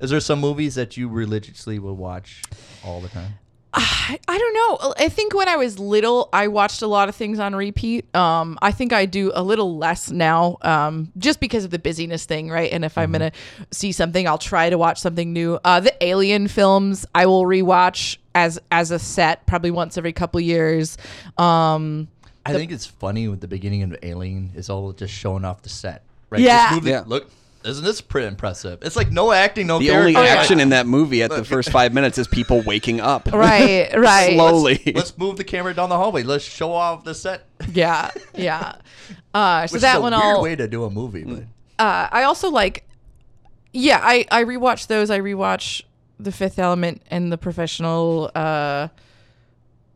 Is there some movies that you religiously will watch all the time? I, I don't know. I think when I was little, I watched a lot of things on repeat. Um, I think I do a little less now, um, just because of the busyness thing, right? And if I'm gonna see something, I'll try to watch something new. Uh, the Alien films, I will rewatch as as a set, probably once every couple years. Um, I think it's funny with the beginning of Alien is all just showing off the set. Right? Yeah. Just move it- Yeah. Look, isn't this pretty impressive? It's like no acting, no The character. only yeah. action in that movie at the first five minutes is people waking up. right, right. Slowly. Let's move the camera down the hallway. Let's show off the set. Yeah, yeah. Uh, so Which that is a one weird I'll. way to do a movie, but uh, I also like, yeah, I I rewatch those. I rewatch The Fifth Element and The Professional. Uh,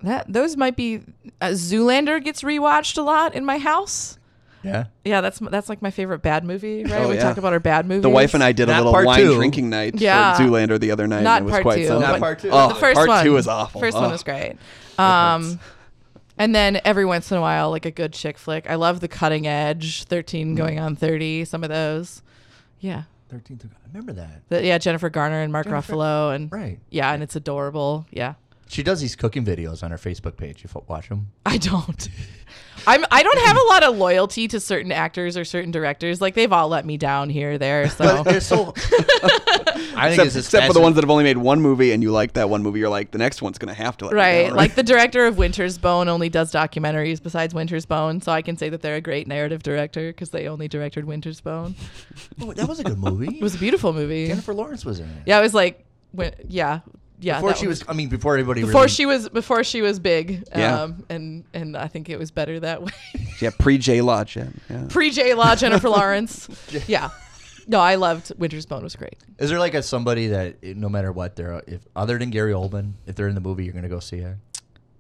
that those might be. Uh, Zoolander gets rewatched a lot in my house. Yeah. Yeah, that's that's like my favorite bad movie. Right? Oh, we yeah. talk about our bad movies. The wife and I did a little wine two. drinking night Yeah. for Zoolander the other night. Not and it was part quite two, something. Not part two. Oh, the first part one. two is awful. First one Oh. was great. Um, and then every once in a while, like a good chick flick. I love the Cutting Edge, Thirteen Mm. Going on Thirty. Some of those. Yeah. 13th. I remember that. The, yeah, Jennifer Garner and Mark Jennifer- Ruffalo, and Right. yeah, and it's adorable. Yeah, She does these cooking videos on her Facebook page. You watch them. I don't. I'm. I don't have a lot of loyalty to certain actors or certain directors. Like they've all let me down here, or there. So so. I think Except, it's just except for the ones that have only made one movie and you like that one movie, you're like, the next one's going to have to let me right, down, like the director of Winter's Bone only does documentaries besides Winter's Bone, so I can say that they're a great narrative director because they only directed Winter's Bone. Oh, that was a good movie. It was a beautiful movie. Jennifer Lawrence was in it. Yeah, it was like, when, yeah, yeah. Before she was, I mean, before everybody. before really, she was before she was big. Yeah. Um, and and I think it was better that way. Yeah, pre J Law Jen. Yeah. Pre J Law, Jennifer Lawrence. Yeah. No, I loved Winter's Bone was great. Is there like a somebody that eh, no matter what they're if other than Gary Oldman, if they're in the movie, you're gonna go see it?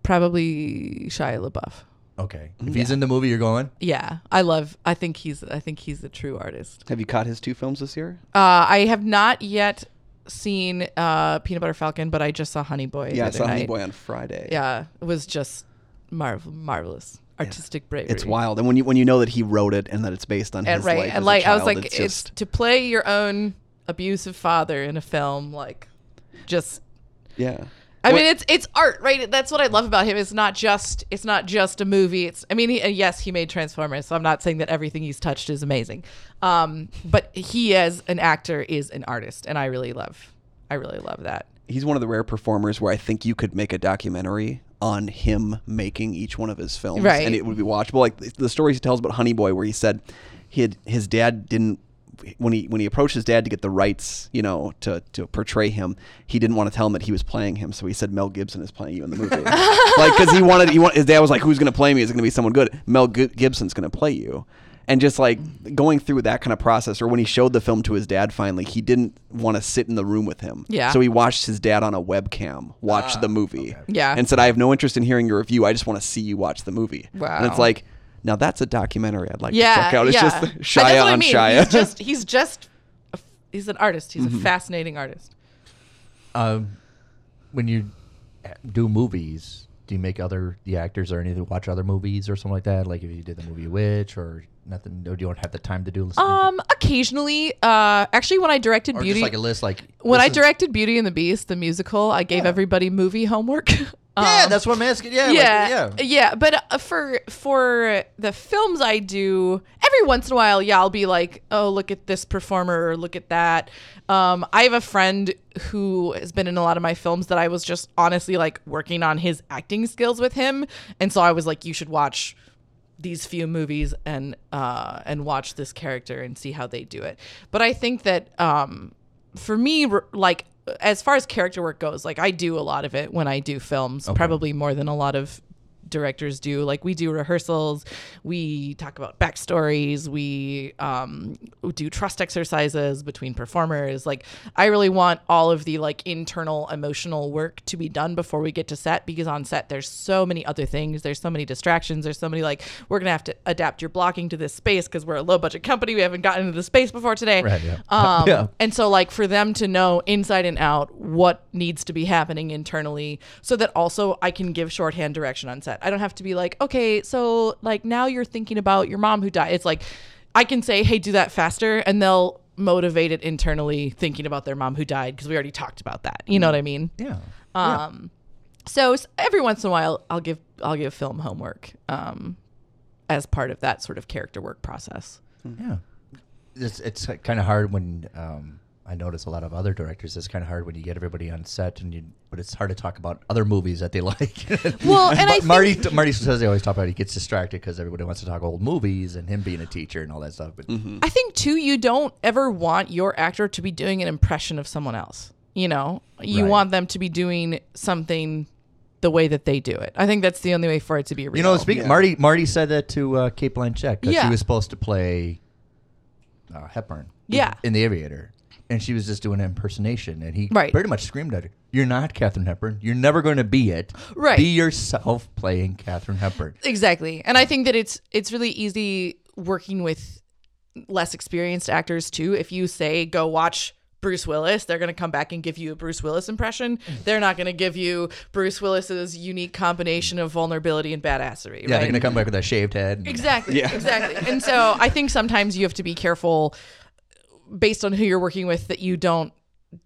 Probably Shia LaBeouf. Okay, if he's in the movie, you're going. Yeah, I love. I think he's. I think he's a true artist. Have you caught his two films this year? Uh, I have not yet seen uh, Peanut Butter Falcon, but I just saw Honey Boy. Yeah, I the saw other Honey night. Boy on Friday. Yeah, it was just marvel, marvelous, artistic bravery. It's wild. And when you when you know that he wrote it and that it's based on and his right life and as a like I was child, like, it's it's, just to play your own abusive father in a film, like just yeah. I mean, it's it's art, right? That's what I love about him. It's not just it's not just a movie. It's I mean, he, yes, he made Transformers. So I'm not saying that everything he's touched is amazing, um, but he as an actor is an artist, and I really love I really love that. he's one of the rare performers where I think you could make a documentary on him making each one of his films, Right. and it would be watchable. Like the, the stories he tells about Honey Boy, where he said he had his dad didn't when he when he approached his dad to get the rights, you know, to to portray him, he didn't want to tell him that he was playing him, so he said Mel Gibson is playing you in the movie, like because he wanted he want, his dad was like, who's going to play me? Is it going to be someone good? Mel Gi- Gibson's going to play you. And just like going through that kind of process, or when he showed the film to his dad finally, he didn't want to sit in the room with him. Yeah. So he watched his dad on a webcam watch ah. the movie. Yeah. And said, I have no interest in hearing your review. I just want to see you watch the movie. Wow. And it's like, now that's a documentary I'd like Yeah, to check out. It's yeah. just And that's Shia what I on mean. Shia. He's just he's just a f- he's an artist. He's Mm-hmm. a fascinating artist. Um, when you do movies, do you make other the actors or anything watch other movies or something like that? Like if you did the movie Witch or nothing, or do you don't have the time to do? Um, occasionally, uh, actually, when I directed or Beauty, just like a list, like when this I is- directed Beauty and the Beast, the musical, I gave Yeah. everybody movie homework. Yeah, Um, that's what I'm asking. Yeah, like, yeah, yeah. yeah. But uh, for for the films I do, every once in a while, yeah, I'll be like, oh, look at this performer or look at that. Um, I have a friend who has been in a lot of my films that I was just honestly like working on his acting skills with him, and so I was like, you should watch these few movies and uh, and watch this character and see how they do it. But I think that um, for me, like as far as character work goes, like I do a lot of it when I do films, probably more than a lot of directors do. Like we do rehearsals, we talk about backstories, we um, do trust exercises between performers. Like I really want all of the like internal emotional work to be done before we get to set because on set there's so many other things. There's so many distractions. There's so many like we're gonna have to adapt your blocking to this space because we're a low budget company. We haven't gotten into the space before today. Right, yeah. Um, Yeah. And so, like, for them to know inside and out what needs to be happening internally, so that also I can give shorthand direction on set. I don't have to be like, okay, so like now you're thinking about your mom who died. It's like I can say, hey, do that faster, and they'll motivate it internally thinking about their mom who died because we already talked about that. You know what I mean? Yeah. Um, so every once in a while, I'll give I'll give film homework um, as part of that sort of character work process. Yeah. It's it's kind of hard when um, I notice a lot of other directors. It's kind of hard when you get everybody on set, and you. But it's hard to talk about other movies that they like. Well, and I Marty think- Marty says they always talk about he gets distracted because everybody wants to talk old movies and him being a teacher and all that stuff. But I think too, you don't ever want your actor to be doing an impression of someone else. You know, you Right. want them to be doing something the way that they do it. I think that's the only way for it to be real. you know, speaking Yeah. Marty Marty said that to uh, Cate Blanchett because Yeah. she was supposed to play uh, Hepburn. Yeah. In The Aviator. And she was just doing an impersonation, and he Right. pretty much screamed at her, "You're not Katharine Hepburn. You're never going to be it. Right. Be yourself playing Katharine Hepburn." exactly, and I think that it's it's really easy working with less experienced actors too. If you say go watch. Bruce Willis, they're going to come back and give you a Bruce Willis impression. Mm. They're not going to give you Bruce Willis's unique combination of vulnerability and badassery. Yeah, right? they're gonna come back with a shaved head. Exactly. Yeah. Exactly. And so I think sometimes you have to be careful based on who you're working with that you don't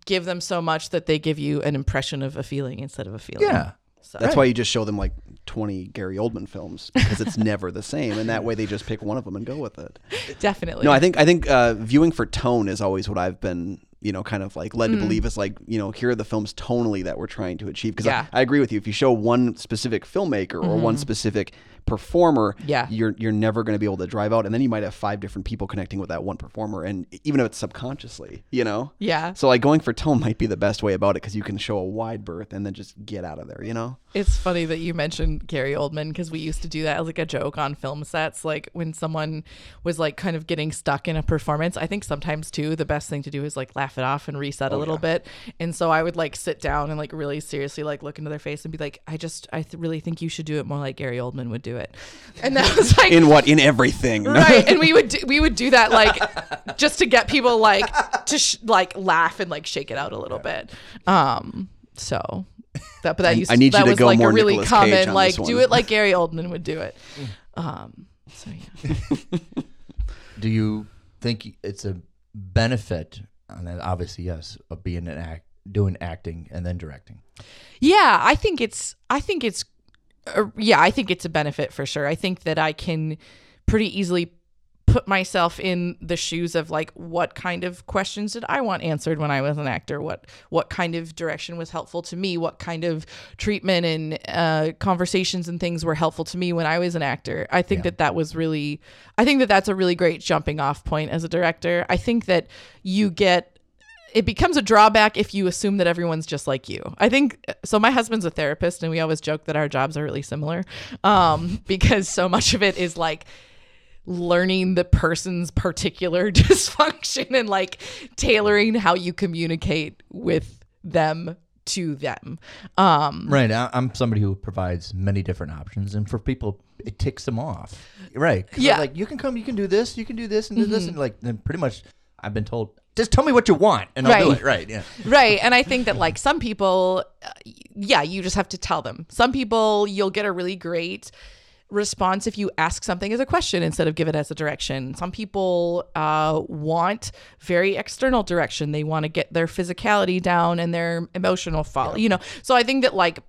give them so much that they give you an impression of a feeling instead of a feeling. Yeah. So That's why you just show them like 20 Gary Oldman films because it's never the same, and that way they just pick one of them and go with it. definitely. No, I think I think uh, viewing for tone is always what I've been, you know, kind of like led to Mm. believe is like, you know, here are the films tonally that we're trying to achieve. Because Yeah. Mm-hmm. I, I agree with you. If you show one specific filmmaker or one specific performer, Yeah. you're you're never going to be able to drive out, and then you might have five different people connecting with that one performer, and even if it's subconsciously, you know. Yeah. So like going for tone might be the best way about it because you can show a wide berth and then just get out of there, you know. It's funny that you mentioned Gary Oldman because we used to do that as like a joke on film sets. Like when someone was like kind of getting stuck in a performance, I think sometimes too, the best thing to do is like laugh it off and reset a little bit. And so I would like sit down and like really seriously like look into their face and be like, I just, I th- really think you should do it more like Gary Oldman would do it. And that was like, In what? In everything. right and we would do, we would do that like just to get people like to sh- like laugh and like shake it out a little bit um so that but that used I need you that to was go like more a really Nicolas Cage common on like this do it like Gary Oldman would do it um so yeah Do you think it's a benefit? And then obviously, yes, of being an act, doing acting and then directing. Yeah, I think it's I think it's uh, yeah, I think it's a benefit for sure. I think that I can pretty easily put myself in the shoes of like what kind of questions did I want answered when I was an actor? What what kind of direction was helpful to me? What kind of treatment and uh, conversations and things were helpful to me when I was an actor? I think that that was really I think that that's a really great jumping off point as a director. I think that you get it becomes a drawback if you assume that everyone's just like you. I think so. My husband's a therapist, and we always joke that our jobs are really similar um, because so much of it is like learning the person's particular dysfunction and like tailoring how you communicate with them to them. Um, Right. I, I'm somebody who provides many different options, and for people, it ticks them off. Right. Yeah. Like you can come, you can do this, you can do this, and do this, and like then pretty much, I've been told, just tell me what you want, and I'll do Right. it. Right. Yeah. right and i think that like some people uh, yeah you just have to tell them some people you'll get a really great response if you ask something as a question instead of give it as a direction. Some people uh, want very external direction. They want to get their physicality down and their emotional follow you know? So i think that like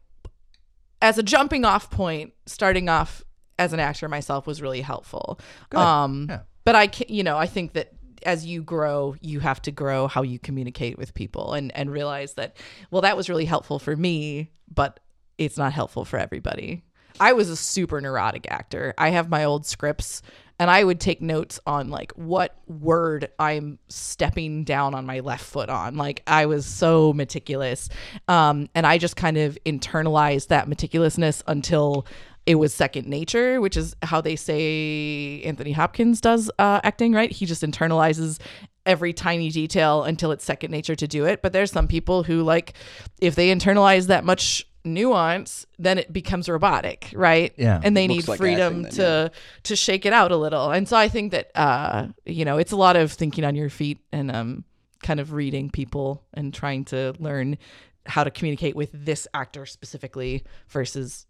as a jumping off point starting off as an actor myself was really helpful. Um Yeah. but i can you know i think that as you grow you have to grow how you communicate with people and and realize that well that was really helpful for me but it's not helpful for everybody i was a super neurotic actor i have my old scripts and i would take notes on like what word i'm stepping down on my left foot on like i was so meticulous um and i just kind of internalized that meticulousness until it was second nature, which is how they say Anthony Hopkins does uh, acting, right? He just internalizes every tiny detail until it's second nature to do it. But there's some people who like if they internalize that much nuance, then it becomes robotic, right? Yeah. And they need like freedom then, to to shake it out a little. And so I think that uh, you know, it's a lot of thinking on your feet and um kind of reading people and trying to learn how to communicate with this actor specifically versus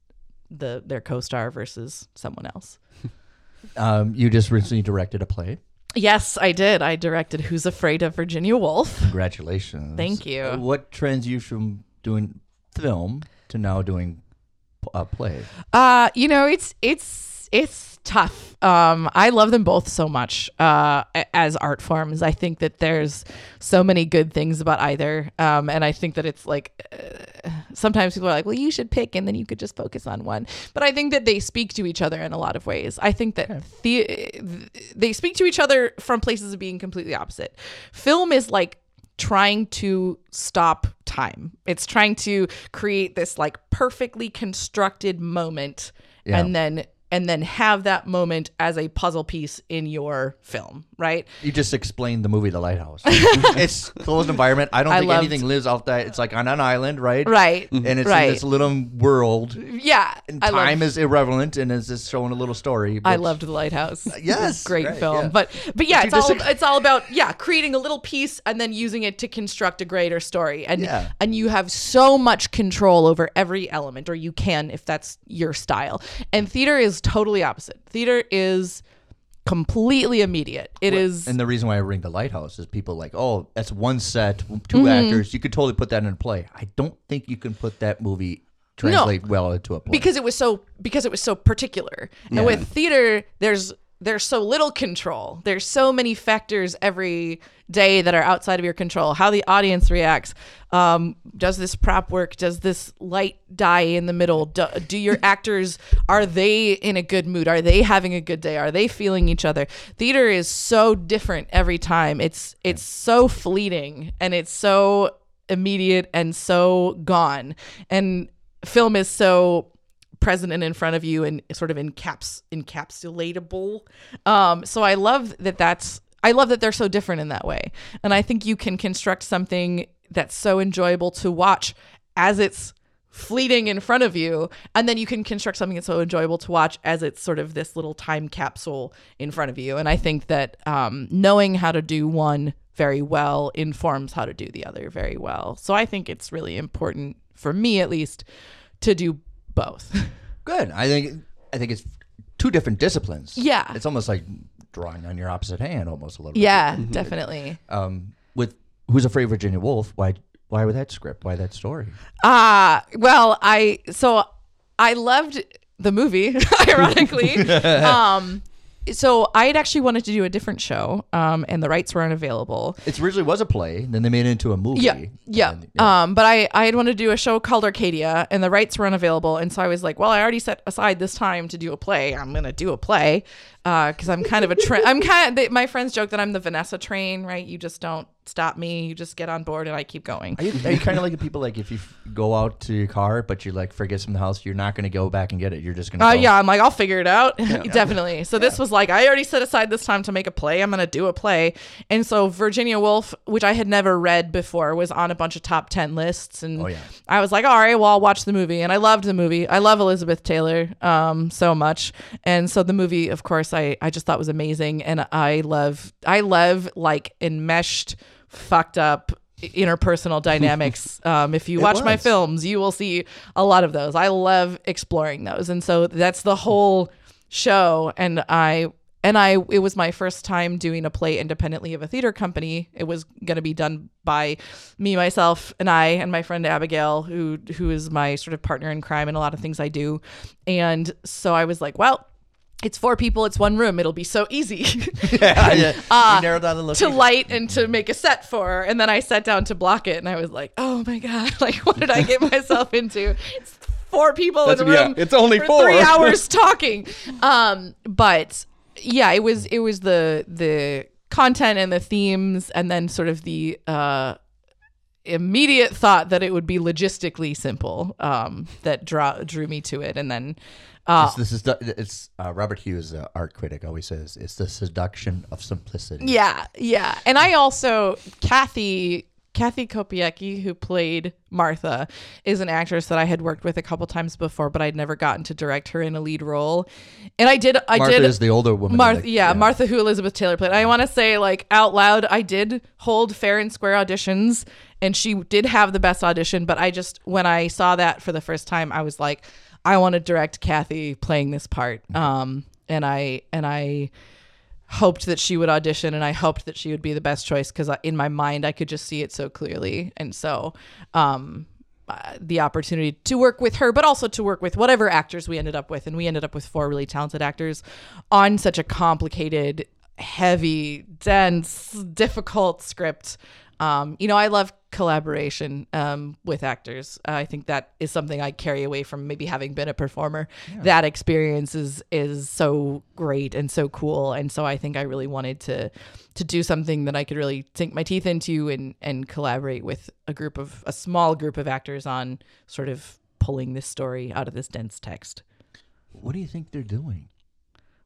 the their co-star versus someone else. Um, you just recently directed a play. Yes, I did. I directed Who's Afraid of Virginia Woolf. Congratulations. Thank you. Uh, What trends you from doing film to now doing a play? Uh, you know, it's it's it's tough. Um, I love them both so much uh, as art forms. I think that there's so many good things about either, um, and I think that it's like uh, sometimes people are like, "Well, you should pick, and then you could just focus on one." But I think that they speak to each other in a lot of ways. I think that the they speak to each other from places of being completely opposite. Film is like trying to stop time. It's trying to create this like perfectly constructed moment Yeah. and then and then have that moment as a puzzle piece in your film, right? You just explained the movie The Lighthouse. it's closed environment. I don't I think loved- anything lives off that. It's like on an island, right? Right. And it's right. in this little world. yeah. And time loved, is irrelevant, and it's just showing a little story. I loved The Lighthouse. yes, great right, film. yeah. But but yeah, it's all it's all about yeah, creating a little piece and then using it to construct a greater story. And Yeah. and you have so much control over every element, or you can if that's your style. And theater is totally opposite. Theater is completely immediate. It is And the reason why I ring the lighthouse is people like, oh, that's one set, 2 Mm-hmm. actors. You could totally put that in a play. I don't think you can put that movie translate well into a play. because it was so because it was so particular. And with theater, there's there's so little control. There's so many factors every day that are outside of your control. How the audience reacts. Um, does this prop work? Does this light die in the middle? Do, do your actors are they in a good mood? Are they having a good day? Are they feeling each other? Theater is so different every time. It's it's so fleeting and it's so immediate and so gone. And film is so present in front of you and sort of encaps encapsulatable. Um, so I love that that's I love that they're so different in that way. And I think you can construct something that's so enjoyable to watch as it's fleeting in front of you and then you can construct something that's so enjoyable to watch as it's sort of this little time capsule in front of you and i think that um, knowing how to do one very well informs how to do the other very well so i think it's really important for me at least to do both good. I think I think it's two different disciplines. Yeah. It's almost like drawing on your opposite hand, almost a little. bit. yeah definitely Um, with Who's Afraid of Virginia Woolf? Why? Why with that script? Why that story? Ah, well, I so I loved the movie, ironically. um, so I had actually wanted to do a different show, um, and the rights were unavailable. It originally was a play, then they made it into a movie. Yeah, yeah. And- Um, but I I had wanted to do a show called Arcadia, and the rights were unavailable, and so I was like, well, I already set aside this time to do a play. I'm gonna do a play, because I'm kind of a train. I'm kind of they, my friends joke that I'm the Vanessa train, right? You just don't stop me, you just get on board, and I keep going. Are you, are you kind of like the people like if you f- go out to your car but you like forget the house, you're not going to go back and get it. You're just going to. Uh, yeah, I'm like, I'll figure it out. Definitely. So this was like, I already set aside this time to make a play. I'm going to do a play. And so Virginia Woolf, which I had never read before, was on a bunch of top 10 lists. And Oh, yeah. I was like, all right, well, I'll watch the movie. And I loved the movie. I love Elizabeth Taylor um, so much. And so the movie, of course, I, I just thought was amazing. And I love, I love like enmeshed, fucked up interpersonal dynamics. Um, if you watch my films, you will see a lot of those. I love exploring those, and so that's the whole show. And I and I it was my first time doing a play independently of a theater company. It was going to be done by me, myself, and I, and my friend Abigail, who who is my sort of partner in crime in a lot of things I do. And so I was like, well. It's four people. It's one room. It'll be so easy. yeah, yeah. Uh, narrowed down the to light and to make a set for. And then I sat down to block it and I was like, oh my God, like what did I get myself into? It's four people in a That's- yeah, room. it's only for four. Three hours talking. Um, but yeah, it was it was the the content and the themes and then sort of the uh immediate thought that it would be logistically simple um, that draw, drew me to it and then Uh, It's, this is it's uh, Robert Hughes, uh, art critic, always says it's the seduction of simplicity. Yeah, yeah. And I also Kathy Kathy Kopiecki, who played Martha, is an actress that I had worked with a couple times before, but I'd never gotten to direct her in a lead role. And I did I Martha did is the older woman. Martha, the- yeah, Martha, who Elizabeth Taylor played. I want to say, like out loud, I did hold fair and square auditions, and she did have the best audition. But I just, when I saw that for the first time, I was like, I want to direct Kathy playing this part. Um, and I and I hoped that she would audition, and I hoped that she would be the best choice because in my mind, I could just see it so clearly, and so. Um, uh, the opportunity to work with her, but also to work with whatever actors we ended up with. And we ended up with four really talented actors on such a complicated, heavy, dense, difficult script. Um, you know, I love collaboration um, with actors. Uh, I think that is something I carry away from maybe having been a performer. That experience is is so great and so cool, and so I think I really wanted to to do something that I could really sink my teeth into and and collaborate with a group of a small group of actors on sort of pulling this story out of this dense text. What do you think they're doing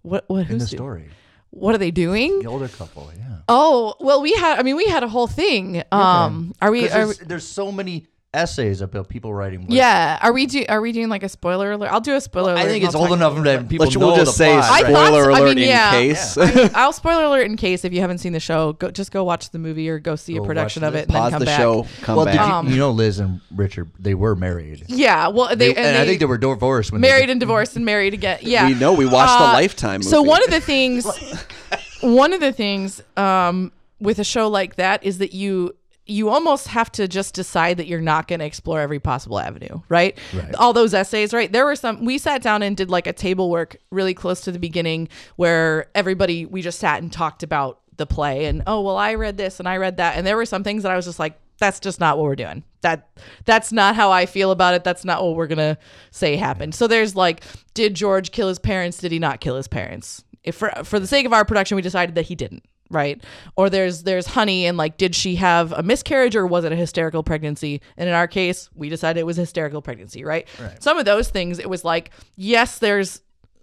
What what in the who's story? What are they doing? The older couple, yeah. Oh well, we had. I mean, we had a whole thing. Um, are we? Are we there's, there's so many essays about people writing. books. yeah. Are we? Do, are we doing like a spoiler alert? I'll do a spoiler alert. I think it's old enough that people Let's know we'll just the say plot. Spoiler thought so. I alert mean, in yeah. case. I'll spoiler alert in case if you haven't seen the show, go just go watch the movie or go see Go a production of it and then Pause come the back. show. Come well, back. did you, Um, you know Liz and Richard? They were married. Yeah. Well, they, They, and, I think they were divorced when married they, and divorced and married again. Yeah. We know we watched the Uh, Lifetime movie. So one of the things, one of the things um, with a show like that is that you you almost have to just decide that you're not going to explore every possible avenue, right? Right. All those essays, right? There were some. We sat down and did like a table work really close to the beginning, where everybody we just sat and talked about the play and oh well, I read this and I read that, and there were some things that I was just like. That's just not what we're doing. That that's not how I feel about it. That's not what we're gonna say happened. So there's like, did George kill his parents? Did he not kill his parents? If for for the sake of our production, we decided that he didn't right? Or there's there's honey and like did she have a miscarriage or was it a hysterical pregnancy? And in our case we decided it was hysterical pregnancy right, right. Some of those things it was like yes there's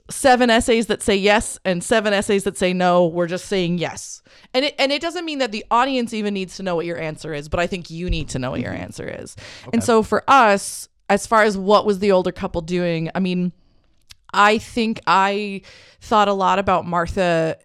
seven essays that say yes and seven essays that say no. We're just saying yes. And it and it doesn't mean that the audience even needs to know what your answer is but i think you need to know what your mm-hmm. answer is. And so for us as far as what was the older couple doing i mean I think I thought a lot about Martha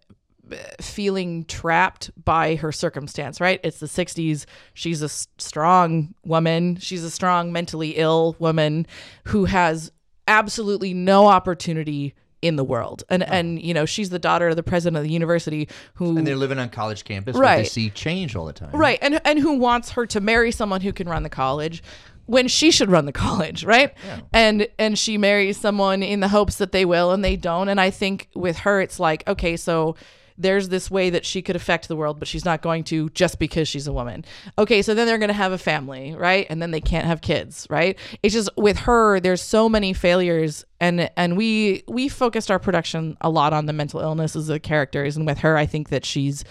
feeling trapped by her circumstance, right? It's the 60s. She's a strong woman. She's a strong mentally ill woman who has absolutely no opportunity in the world. And uh-huh. and you know, she's the daughter of the president of the university who and they're living on college campus. Right. They see change all the time. Right. And and who wants her to marry someone who can run the college when she should run the college, right? Yeah. And and she marries someone in the hopes that they will and they don't. And I think with her it's like, okay, so there's this way that she could affect the world, but she's not going to just because she's a woman. Okay, so then they're going to have a family, right? And then they can't have kids, right? It's just with her, there's so many failures, and and we we focused our production a lot on the mental illnesses of the characters, and with her, I think that she's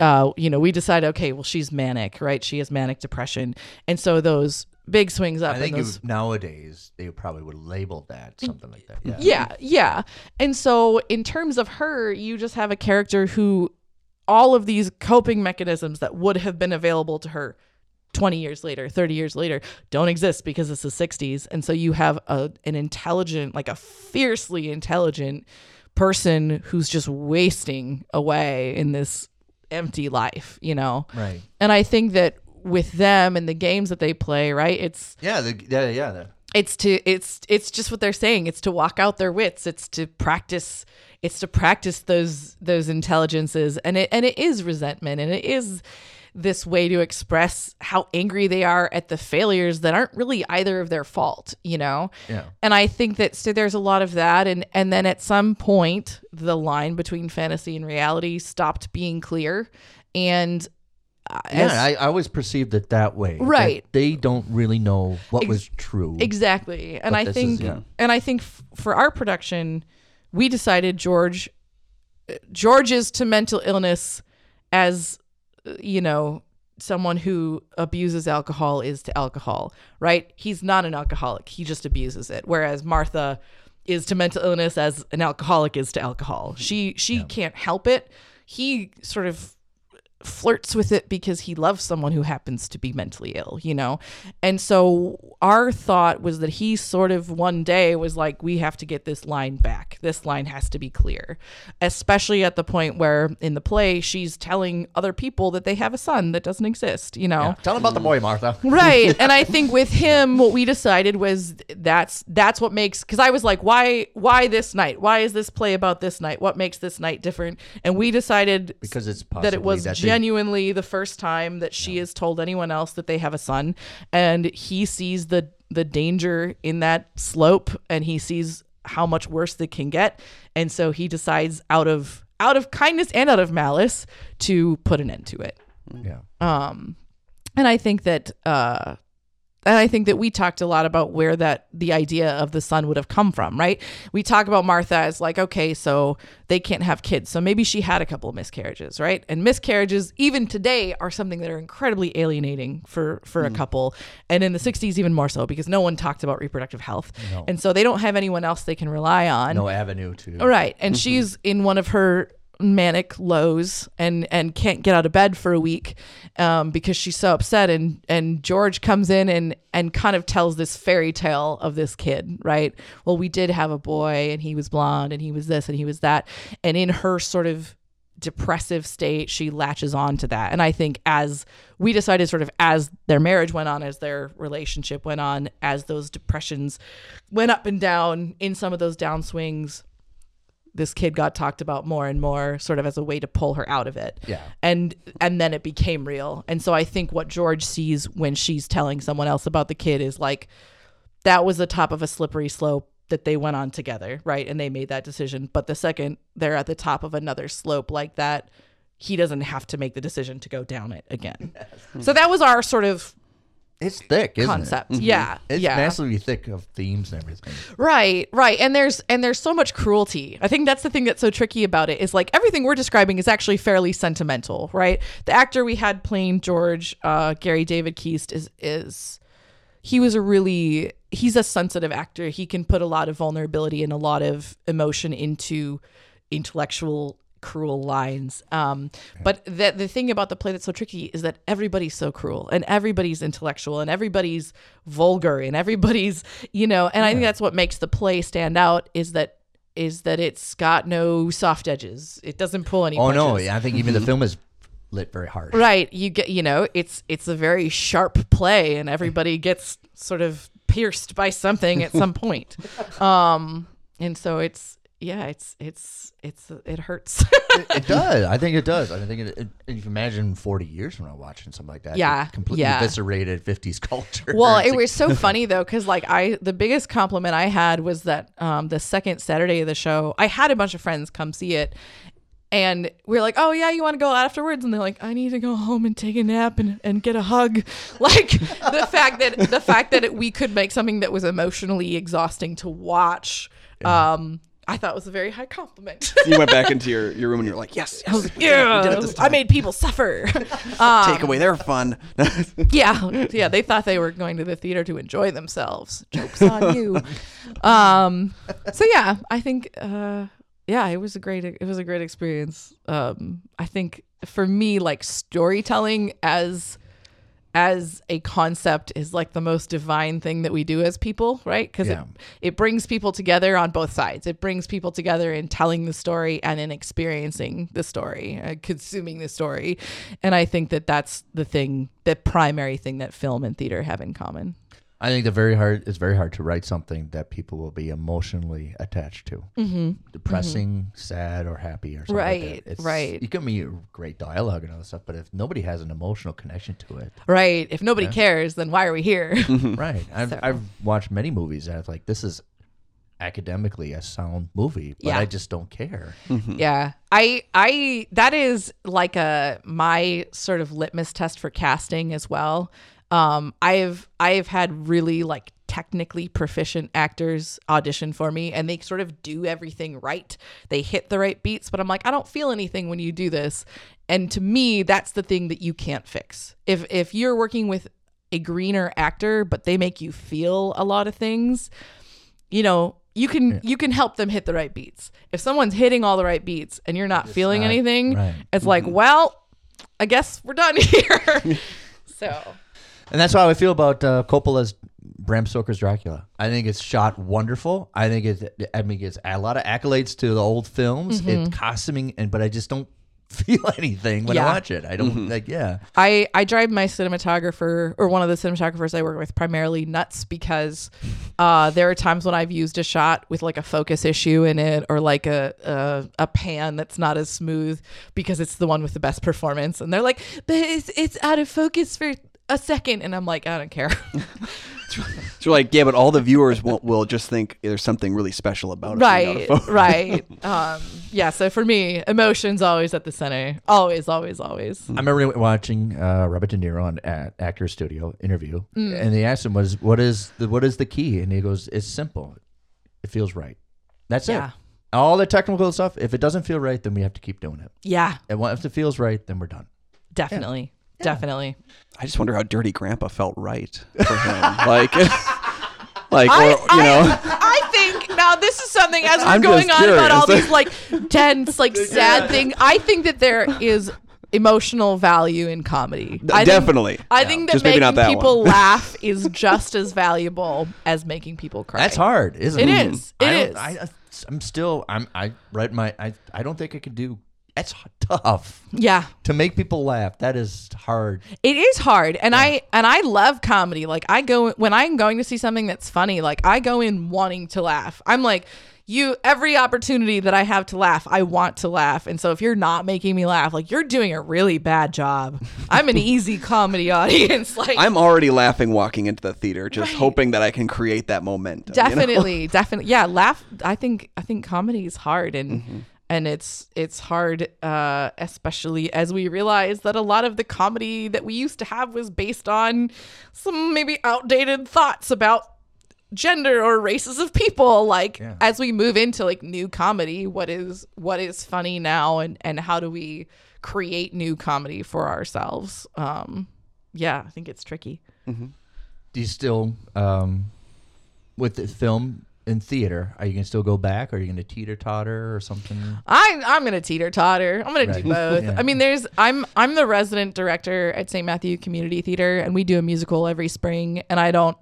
uh, you know, we decided, okay, well, she's manic, right? She has manic depression, and so those big swings up. I think those, nowadays they probably would label that something like that. Yeah. yeah, yeah. And so, in terms of her, you just have a character who all of these coping mechanisms that would have been available to her 20 years later, 30 years later, don't exist because it's the 60s. And so, you have a, an intelligent, like a fiercely intelligent person who's just wasting away in this empty life, you know? Right. And I think that with them and the games that they play, right? It's Yeah. The, yeah. Yeah. The, it's to it's it's just what they're saying it's to walk out their wits it's to practice it's to practice those those intelligences and it and it is resentment and it is this way to express how angry they are at the failures that aren't really either of their fault you know Yeah. and i think that so there's a lot of that and and then at some point the line between fantasy and reality stopped being clear and as- yeah. I, I always perceived it that way. that Right. they don't really know what Ex- was true. Exactly. And I think is- yeah. and I think f- for our production we decided George George is to mental illness as you know someone who abuses alcohol is to alcohol, right? He's not an alcoholic. He just abuses it. Whereas Martha is to mental illness as an alcoholic is to alcohol. She she can't help it. He sort of flirts with it because he loves someone who happens to be mentally ill, you know? And so our thought was that he sort of one day was like, we have to get this line back. This line has to be clear, especially at the point where in the play, she's telling other people that they have a son that doesn't exist, you know? Tell him about the boy, Martha. right and i think with him what we decided was that's that's what makes because i was like why why this night why is this play about this night what makes this night different and we decided Because it's that it was that genuinely the first time that she has told anyone else that they have a son and he sees the the danger in that slope and he sees how much worse it can get and so he decides out of out of kindness and out of malice to put an end to it. Yeah. um and i think that uh and I think that we talked a lot about where that the idea of the son would have come from, right? We talk about Martha as like, okay, so they can't have kids. So maybe she had a couple of miscarriages, right? And miscarriages, even today, are something that are incredibly alienating for for a mm. couple. And in the 60s, even more so, because no one talked about reproductive health. No. And so they don't have anyone else they can rely on. No avenue to. Right. And mm-hmm. she's in one of her manic lows and and can't get out of bed for a week um, because she's so upset. And and George comes in and and kind of tells this fairy tale of this kid right? Well we did have a boy and he was blonde and he was this and he was that. And in her sort of depressive state she latches on to that. And i think as we decided sort of as their marriage went on as their relationship went on as those depressions went up and down in some of those downswings this kid got talked about more and more sort of as a way to pull her out of it. Yeah. and and then it became real. And so i think what george sees when she's telling someone else about the kid is like that was the top of a slippery slope that they went on together right? And they made that decision. But the second they're at the top of another slope like that he doesn't have to make the decision to go down it again. So that was our sort of It's thick, isn't concept it? yeah It's yeah massively thick of themes and everything. Right, right. And there's and there's so much cruelty. I think that's the thing that's so tricky about it is like everything we're describing is actually fairly sentimental, right? The actor we had playing George, uh, Gary David Keast, is is he was a really he's a sensitive actor. He can put a lot of vulnerability and a lot of emotion into intellectual cruel lines. Um, but the the thing about the play that's so tricky is that everybody's so cruel and everybody's intellectual and everybody's vulgar and everybody's you know. And I think that's what makes the play stand out is that is that it's got no soft edges. It doesn't pull any. Oh no, punches. I think even the film is lit very hard. Right. You get, you know, it's it's a very sharp play, and everybody gets sort of pierced by something at some point. Um, and so it's yeah, it's it's it's it hurts. It does. I think it does. I think it, it, if you imagine 40 years from now watching something like that. Yeah, it completely yeah. eviscerated 50s culture. well, it was so funny though, because like I, the biggest compliment I had was that um, the second Saturday of the show, I had a bunch of friends come see it. And we are like, oh yeah, you want to go afterwards? And they're like, I need to go home and take a nap and, and get a hug. Like the fact that the fact that we could make something that was emotionally exhausting to watch, um, I thought was a very high compliment. you went back into your, your room and you're like, yes, yes, we did it- we did yeah, it this I made people suffer. Take away their fun. yeah yeah they thought they were going to the theater to enjoy themselves jokes on you um so yeah i think uh yeah it was a great it was a great experience um i think for me like storytelling as as a concept is like the most divine thing that we do as people right? Because Yeah. it, it brings people together on both sides. It brings people together in telling the story and in experiencing the story uh, consuming the story. And i think that that's the thing the primary thing that film and theater have in common I think the very hard. It's very hard to write something that people will be emotionally attached to. Mm-hmm. Depressing, mm-hmm. sad, or happy, or something like Right, that. It's- right. You can be great dialogue and all that stuff, but if nobody has an emotional connection to it, right if nobody cares then why are we here mm-hmm. right? I've So- I've watched many movies that like this is academically a sound movie, but Yeah. I just don't care. Mm-hmm. Yeah. I I that is like a my sort of litmus test for casting as well. Um I've I've had really like technically proficient actors audition for me and they sort of do everything right. They hit the right beats, but I'm like I don't feel anything when you do this. And to me that's the thing that you can't fix. If if you're working with a greener actor but they make you feel a lot of things, you know, you can you can help them hit the right beats. If someone's hitting all the right beats and you're not feeling not- anything, right. it's like, well, I guess we're done here. so And that's how I feel about uh, Coppola's Bram Stoker's Dracula. I think it's shot wonderful. I think it's I mean it's a lot of accolades to the old films. It's costuming and but I just don't feel anything when Yeah. I watch it. I don't like yeah. I I drive my cinematographer or one of the cinematographers I work with primarily nuts because uh, there are times when I've used a shot with like a focus issue in it or like a, a a pan that's not as smooth because it's the one with the best performance and they're like but it's it's out of focus for a second and I'm like I don't care So like, yeah, but all the viewers will, will just think there's something really special about it. being out of right right um yeah so for me emotions always at the center always always always I remember watching uh, Robert De Niro on at Actor Studio interview, and they asked him, "Was what is the what is the key?" And he goes, "It's simple. It feels right. That's Yeah. it. All the technical stuff. If it doesn't feel right, then we have to keep doing it. yeah And once it feels right, then we're done." definitely definitely I just wonder how Dirty Grandpa felt right for him. like, like, I, or, you know, I, I think now this is something as we're I'm going just on about all curious. these like dense, like sad things. I think that there is emotional value in comedy. I think- definitely. I think that Just making that people laugh is just as valuable as making people cry. That's hard, isn't It it? is. It I is. I, I'm still. I'm. I read my. I. I don't think I could do. That's tough Yeah. to make people laugh. That is hard. It is hard, and I and I love comedy. Like I go when I'm going to see something that's funny. Like I go in wanting to laugh. I'm like you. Every opportunity that I have to laugh, I want to laugh. And so if you're not making me laugh, like you're doing a really bad job. I'm an easy comedy audience. Like I'm already laughing walking into the theater, just Right. hoping that I can create that momentum. you know? definitely, definitely, yeah. Laugh. I think I think comedy is hard, and Mm-hmm. And it's it's hard, uh, especially as we realize that a lot of the comedy that we used to have was based on some maybe outdated thoughts about gender or races of people. Like Yeah. as we move into like new comedy what is what is funny now and and how do we create new comedy for ourselves? Um yeah i think it's tricky. Do you still, um, with the film in theater, are you gonna still go back? Or Are you gonna teeter totter or something? I I'm gonna teeter totter. I'm gonna Right. do both. Yeah. I mean, there's I'm I'm the resident director at St. Matthew Community Theater, and we do a musical every spring, and I don't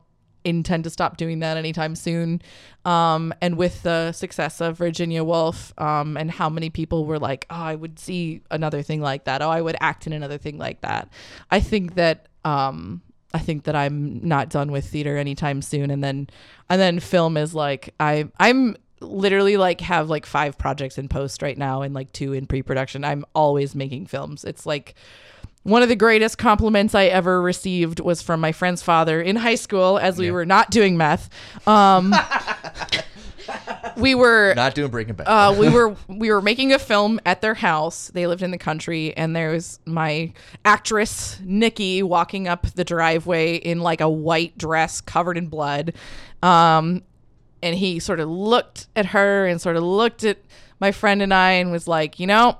intend to stop doing that anytime soon. Um, and with the success of Virginia Woolf, um, and how many people were like, oh, I would see another thing like that. Oh, I would act in another thing like that. I think that um, I think that I'm not done with theater anytime soon. And then, and then film is like I I'm literally like have like five projects in post right now and like two in pre-production. I'm always making films. It's like one of the greatest compliments I ever received was from my friend's father in high school as we were not doing meth. Um, we were Not doing Breaking Bad. uh, we were we were making a film at their house. They lived in the country, and there was my actress Nikki walking up the driveway in like a white dress covered in blood. Um, and he sort of looked at her and sort of looked at my friend and I and was like, you know,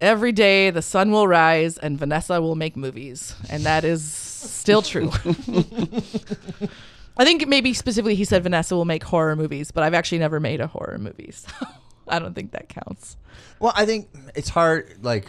every day the sun will rise and Vanessa will make movies, and that is still true. I think maybe specifically he said Vanessa will make horror movies, but I've actually never made a horror movie, so I don't think that counts. Well, I think it's hard. Like,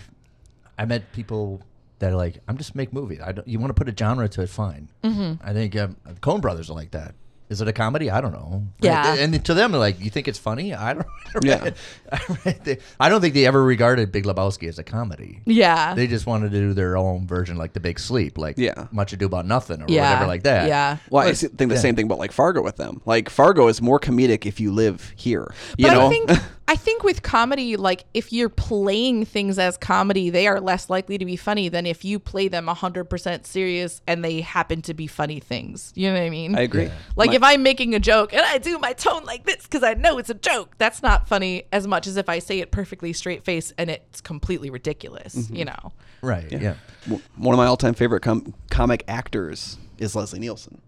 I met people that are like, "I'm just make movies. I don't. You want to put a genre to it, fine." Mm-hmm. I think um, Coen Brothers are like that. Is it a comedy? I don't know. Yeah. and to them, like, you think it's funny? I don't. Yeah. I, read the- I don't think they ever regarded Big Lebowski as a comedy. Yeah. They just wanted to do their own version, like The Big Sleep, like Yeah. Much Ado About Nothing, or yeah. whatever like that. Yeah. Well, I think the yeah. same thing about like Fargo with them. Like Fargo is more comedic if you live here. You but know, I think with comedy, like if you're playing things as comedy, they are less likely to be funny than if you play them hundred percent serious and they happen to be funny things. You know what I mean? I agree. Like My- if I'm making a joke and I do my tone like this because I know it's a joke, that's not funny as much as if I say it perfectly straight face and it's completely ridiculous. Mm-hmm. You know? Right. Yeah. w- one of my all-time favorite com- comic actors is Leslie Nielsen.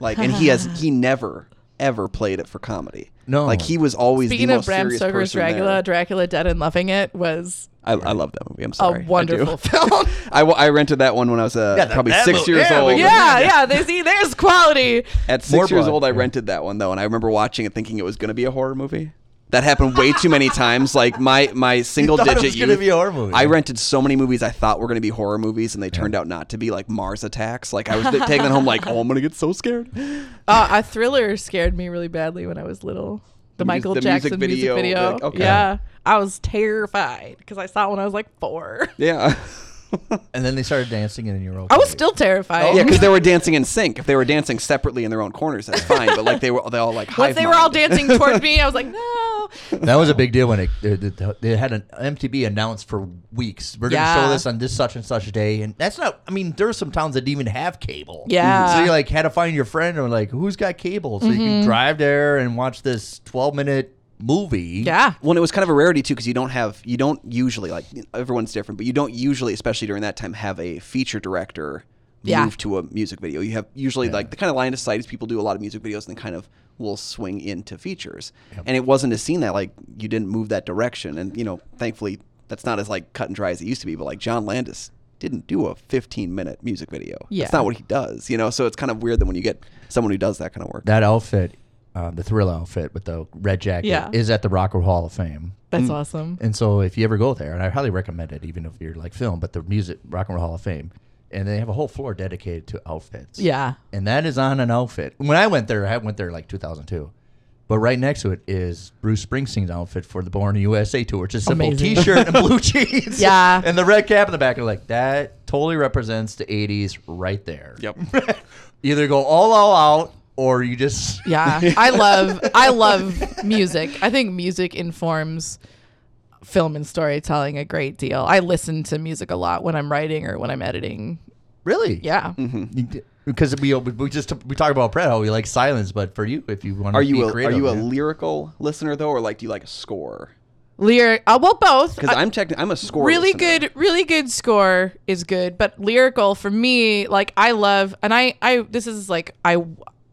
Like, and he has he never ever played it for comedy. No. like he was always Speaking the of most Bram serious Stoker's person Dracula, there. Dracula Dead and Loving It was I, I love that movie. I'm a sorry, I wonderful film. I, I rented that one when I was uh, Yeah, that- probably that six movie- years yeah, old. yeah, yeah. They see there's quality. At six More years blood, old, I rented that one though, and I remember watching it thinking it was going to be a horror movie. That happened way too many times. Like my my single thought it digit was gonna be a horror movie. I rented so many movies I thought were going to be horror movies, and they turned out not to be. Like Mars Attacks. Like I was taking them home. Like oh, I'm going to get so scared. Uh, a thriller scared me really badly when I was little. The, mus- Michael the Jackson music video, video. like, okay. Yeah, I was terrified because I saw it when I was like four. Yeah. And then they started dancing, and you're okay. I was still terrified. Oh. Yeah, because they were dancing in sync. If they were dancing separately in their own corners, that's fine. But like they were, they all like Once they were all dancing towards me, I was like, no. that was a big deal when it they, they- they had an MTV announced for weeks. We're going to show this on this such and such day, and that's not. I mean, there are some towns that didn't even have cable. Yeah. so you like had to find your friend or like who's got cable, so you can mm-hmm. drive there and watch this 12 minute movie. Yeah. Well, it was kind of a rarity too because you don't have you don't usually like everyone's different, but you don't usually, especially during that time, have a feature director Yeah. move to a music video. You have usually like the kind of line of sight is people do a lot of music videos and then kind of will swing into features. And it wasn't a scene that like you didn't move that direction. And you know, thankfully, that's not as like cut and dry as it used to be. But like John Landis didn't do a 15 minute music video. Yeah. That's not what he does. You know, so it's kind of weird that when you get someone who does that kind of work. That outfit, uh, the Thrill outfit with the red jacket, Yeah. is at the Rock and Roll Hall of Fame. That's awesome. And so if you ever go there, and I highly recommend it, even if you're like film, but the music Rock and Roll Hall of Fame, and they have a whole floor dedicated to outfits. Yeah. and that is on an outfit. When I went there, I went there like 2002. But right next to it is Bruce Springsteen's outfit for the Born in USA tour, which is simple Amazing. T-shirt and blue jeans. Yeah. and the red cap in the back. are like that totally represents the 80s right there. Yep. Either go all all out or you just Yeah. I love I love music. I think music informs film and storytelling a great deal. I listen to music a lot when I'm writing or when I'm editing. really Yeah. Mm-hmm. You d- because we we just we talk about Brett we like silence, but for you, if you want to Are be you a, are you a yeah. lyrical listener though, or like do you like a score? Lyric uh, well both. Because I- I'm checking I'm a score. really listener. good really good score is good but lyrical for me like i love and i i this is like i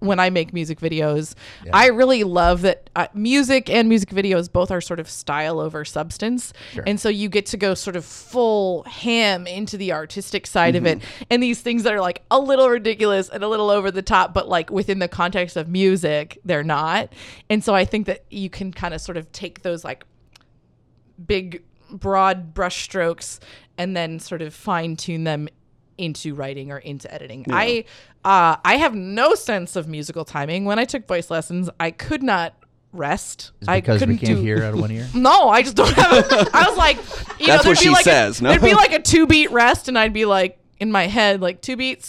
when i make music videos i really love that uh, music and music videos both are sort of style over substance. And so you get to go sort of full ham into the artistic side of it. And these things that are like a little ridiculous and a little over the top but like within the context of music they're not. And so i think that you can kind of sort of take those like big broad brush strokes and then sort of fine tune them into writing or into editing. I uh, I have no sense of musical timing. When I took voice lessons, I could not rest. Is it I because we couldn't can't do hear out of one ear? no, I just don't have. A, I was like, you That's know, what there'd be she like says, A, no? There'd be like a two beat rest, and I'd be like in my head like two beats.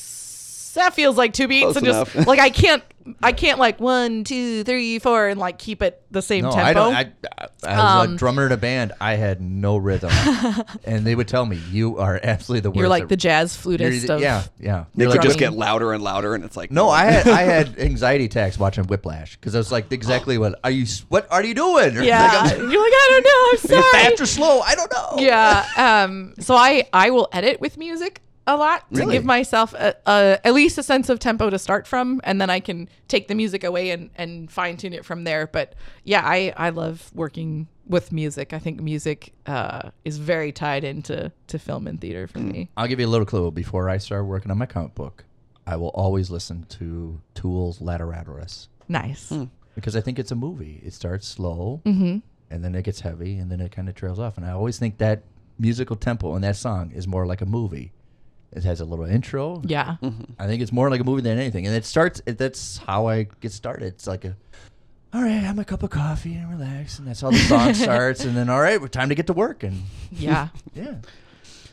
That feels like two beats, Close and just like I can't, I can't like one, two, three, four, and like keep it the same No, tempo. I don't. I, I, as Um, a drummer in a band, I had no rhythm, and they would tell me, "You are absolutely the worst." You're like the jazz flutist either- of yeah, yeah. They You're could like- just get louder and louder, and it's like No, I had I had anxiety attacks watching Whiplash because I was like, exactly what are you? What are you doing? Or Yeah, like, you're like I don't know. I'm sorry. fast or slow? I don't know. Yeah. Um. So I I will edit with music a lot to Really? give myself a, a, at least a sense of tempo to start from, and then I can take the music away and and fine tune it from there. But yeah, I I love working with music. I think music uh, is very tied into to film and theater for hmm. me. I'll give you a little clue. Before I start working on my comic book, I will always listen to Tool's Lateralus Nice. Hmm. because I think it's a movie. It starts slow, mm-hmm. and then it gets heavy, and then it kind of trails off. And I always think that musical tempo in that song is more like a movie. It has a little intro. Yeah. I think it's more like a movie than anything. And it starts. It, that's how I get started. It's like a, all right, have my cup of coffee and relax, and that's how the song starts. And then, all right, we're time to get to work. And Yeah. yeah.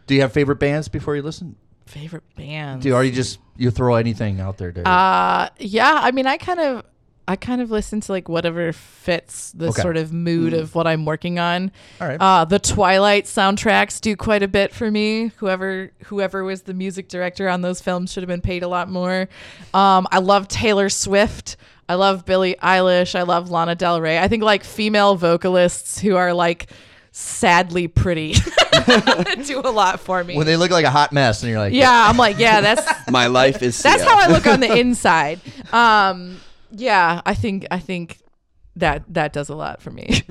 Do you have favorite bands before you listen? Favorite bands. Do you, or you just you throw anything out there? To, Uh yeah, I mean I kind of I kind of listen to like whatever fits the Okay. sort of mood of what I'm working on. All right. Uh the Twilight soundtracks do quite a bit for me. Whoever whoever was the music director on those films should have been paid a lot more. Um I love Taylor Swift. I love Billie Eilish. I love Lana Del Rey. I think like female vocalists who are like sadly pretty do a lot for me. when they look like a hot mess, and you're like, yeah, I'm like, yeah, that's my life is that's how I look on the inside. Um, Yeah, I think I think that that does a lot for me.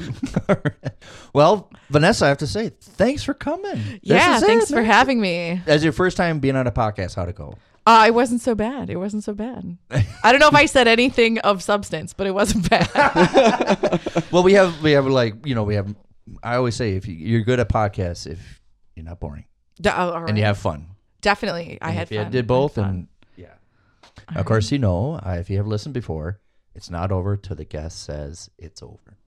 well, Vanessa, I have to say, thanks for coming. Yeah, it, thanks for having me. As your first time being on a podcast, how'd it go? Uh, it wasn't so bad. It wasn't so bad. I don't know if I said anything of substance, but it wasn't bad. Well, we have we have like you know we have. I always say if you, you're good at podcasts, if you're not boring D- oh, and you have fun. Definitely, I had fun. did I both, had and yeah. Of course, you know uh, if you have listened before, it's not over till the guest says it's over.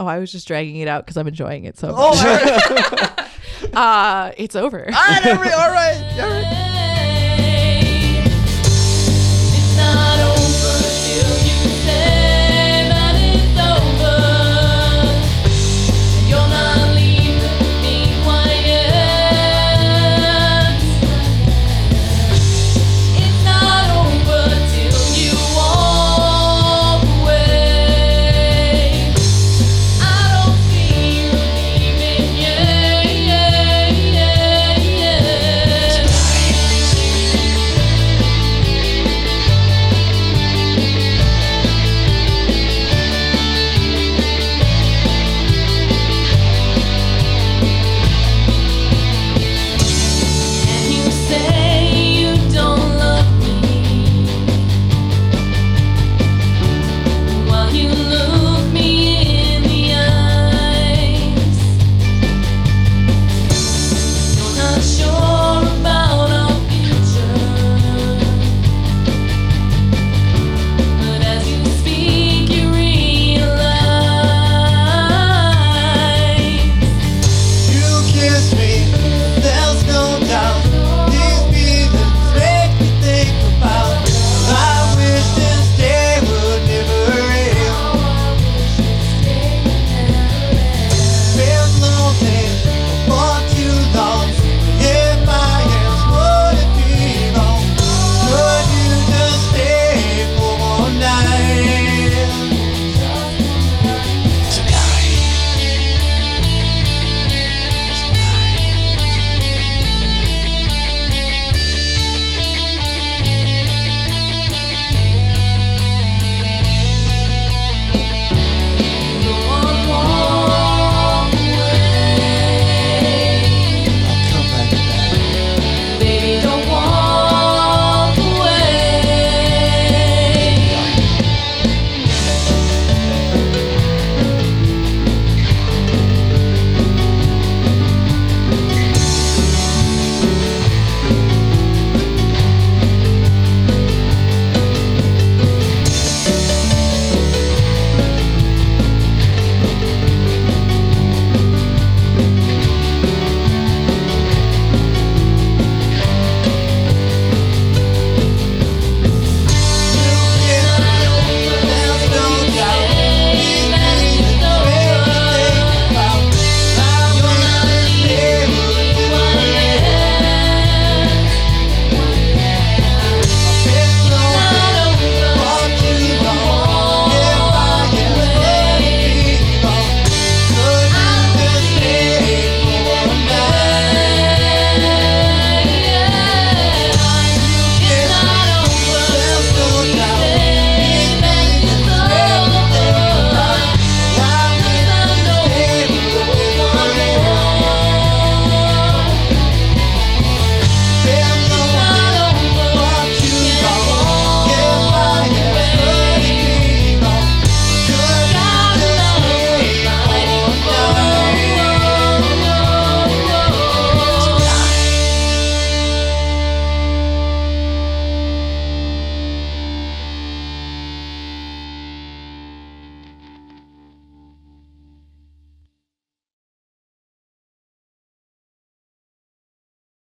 oh, I was just dragging it out because I'm enjoying it so much. Oh, all right, uh, it's over. all right, all right, all right.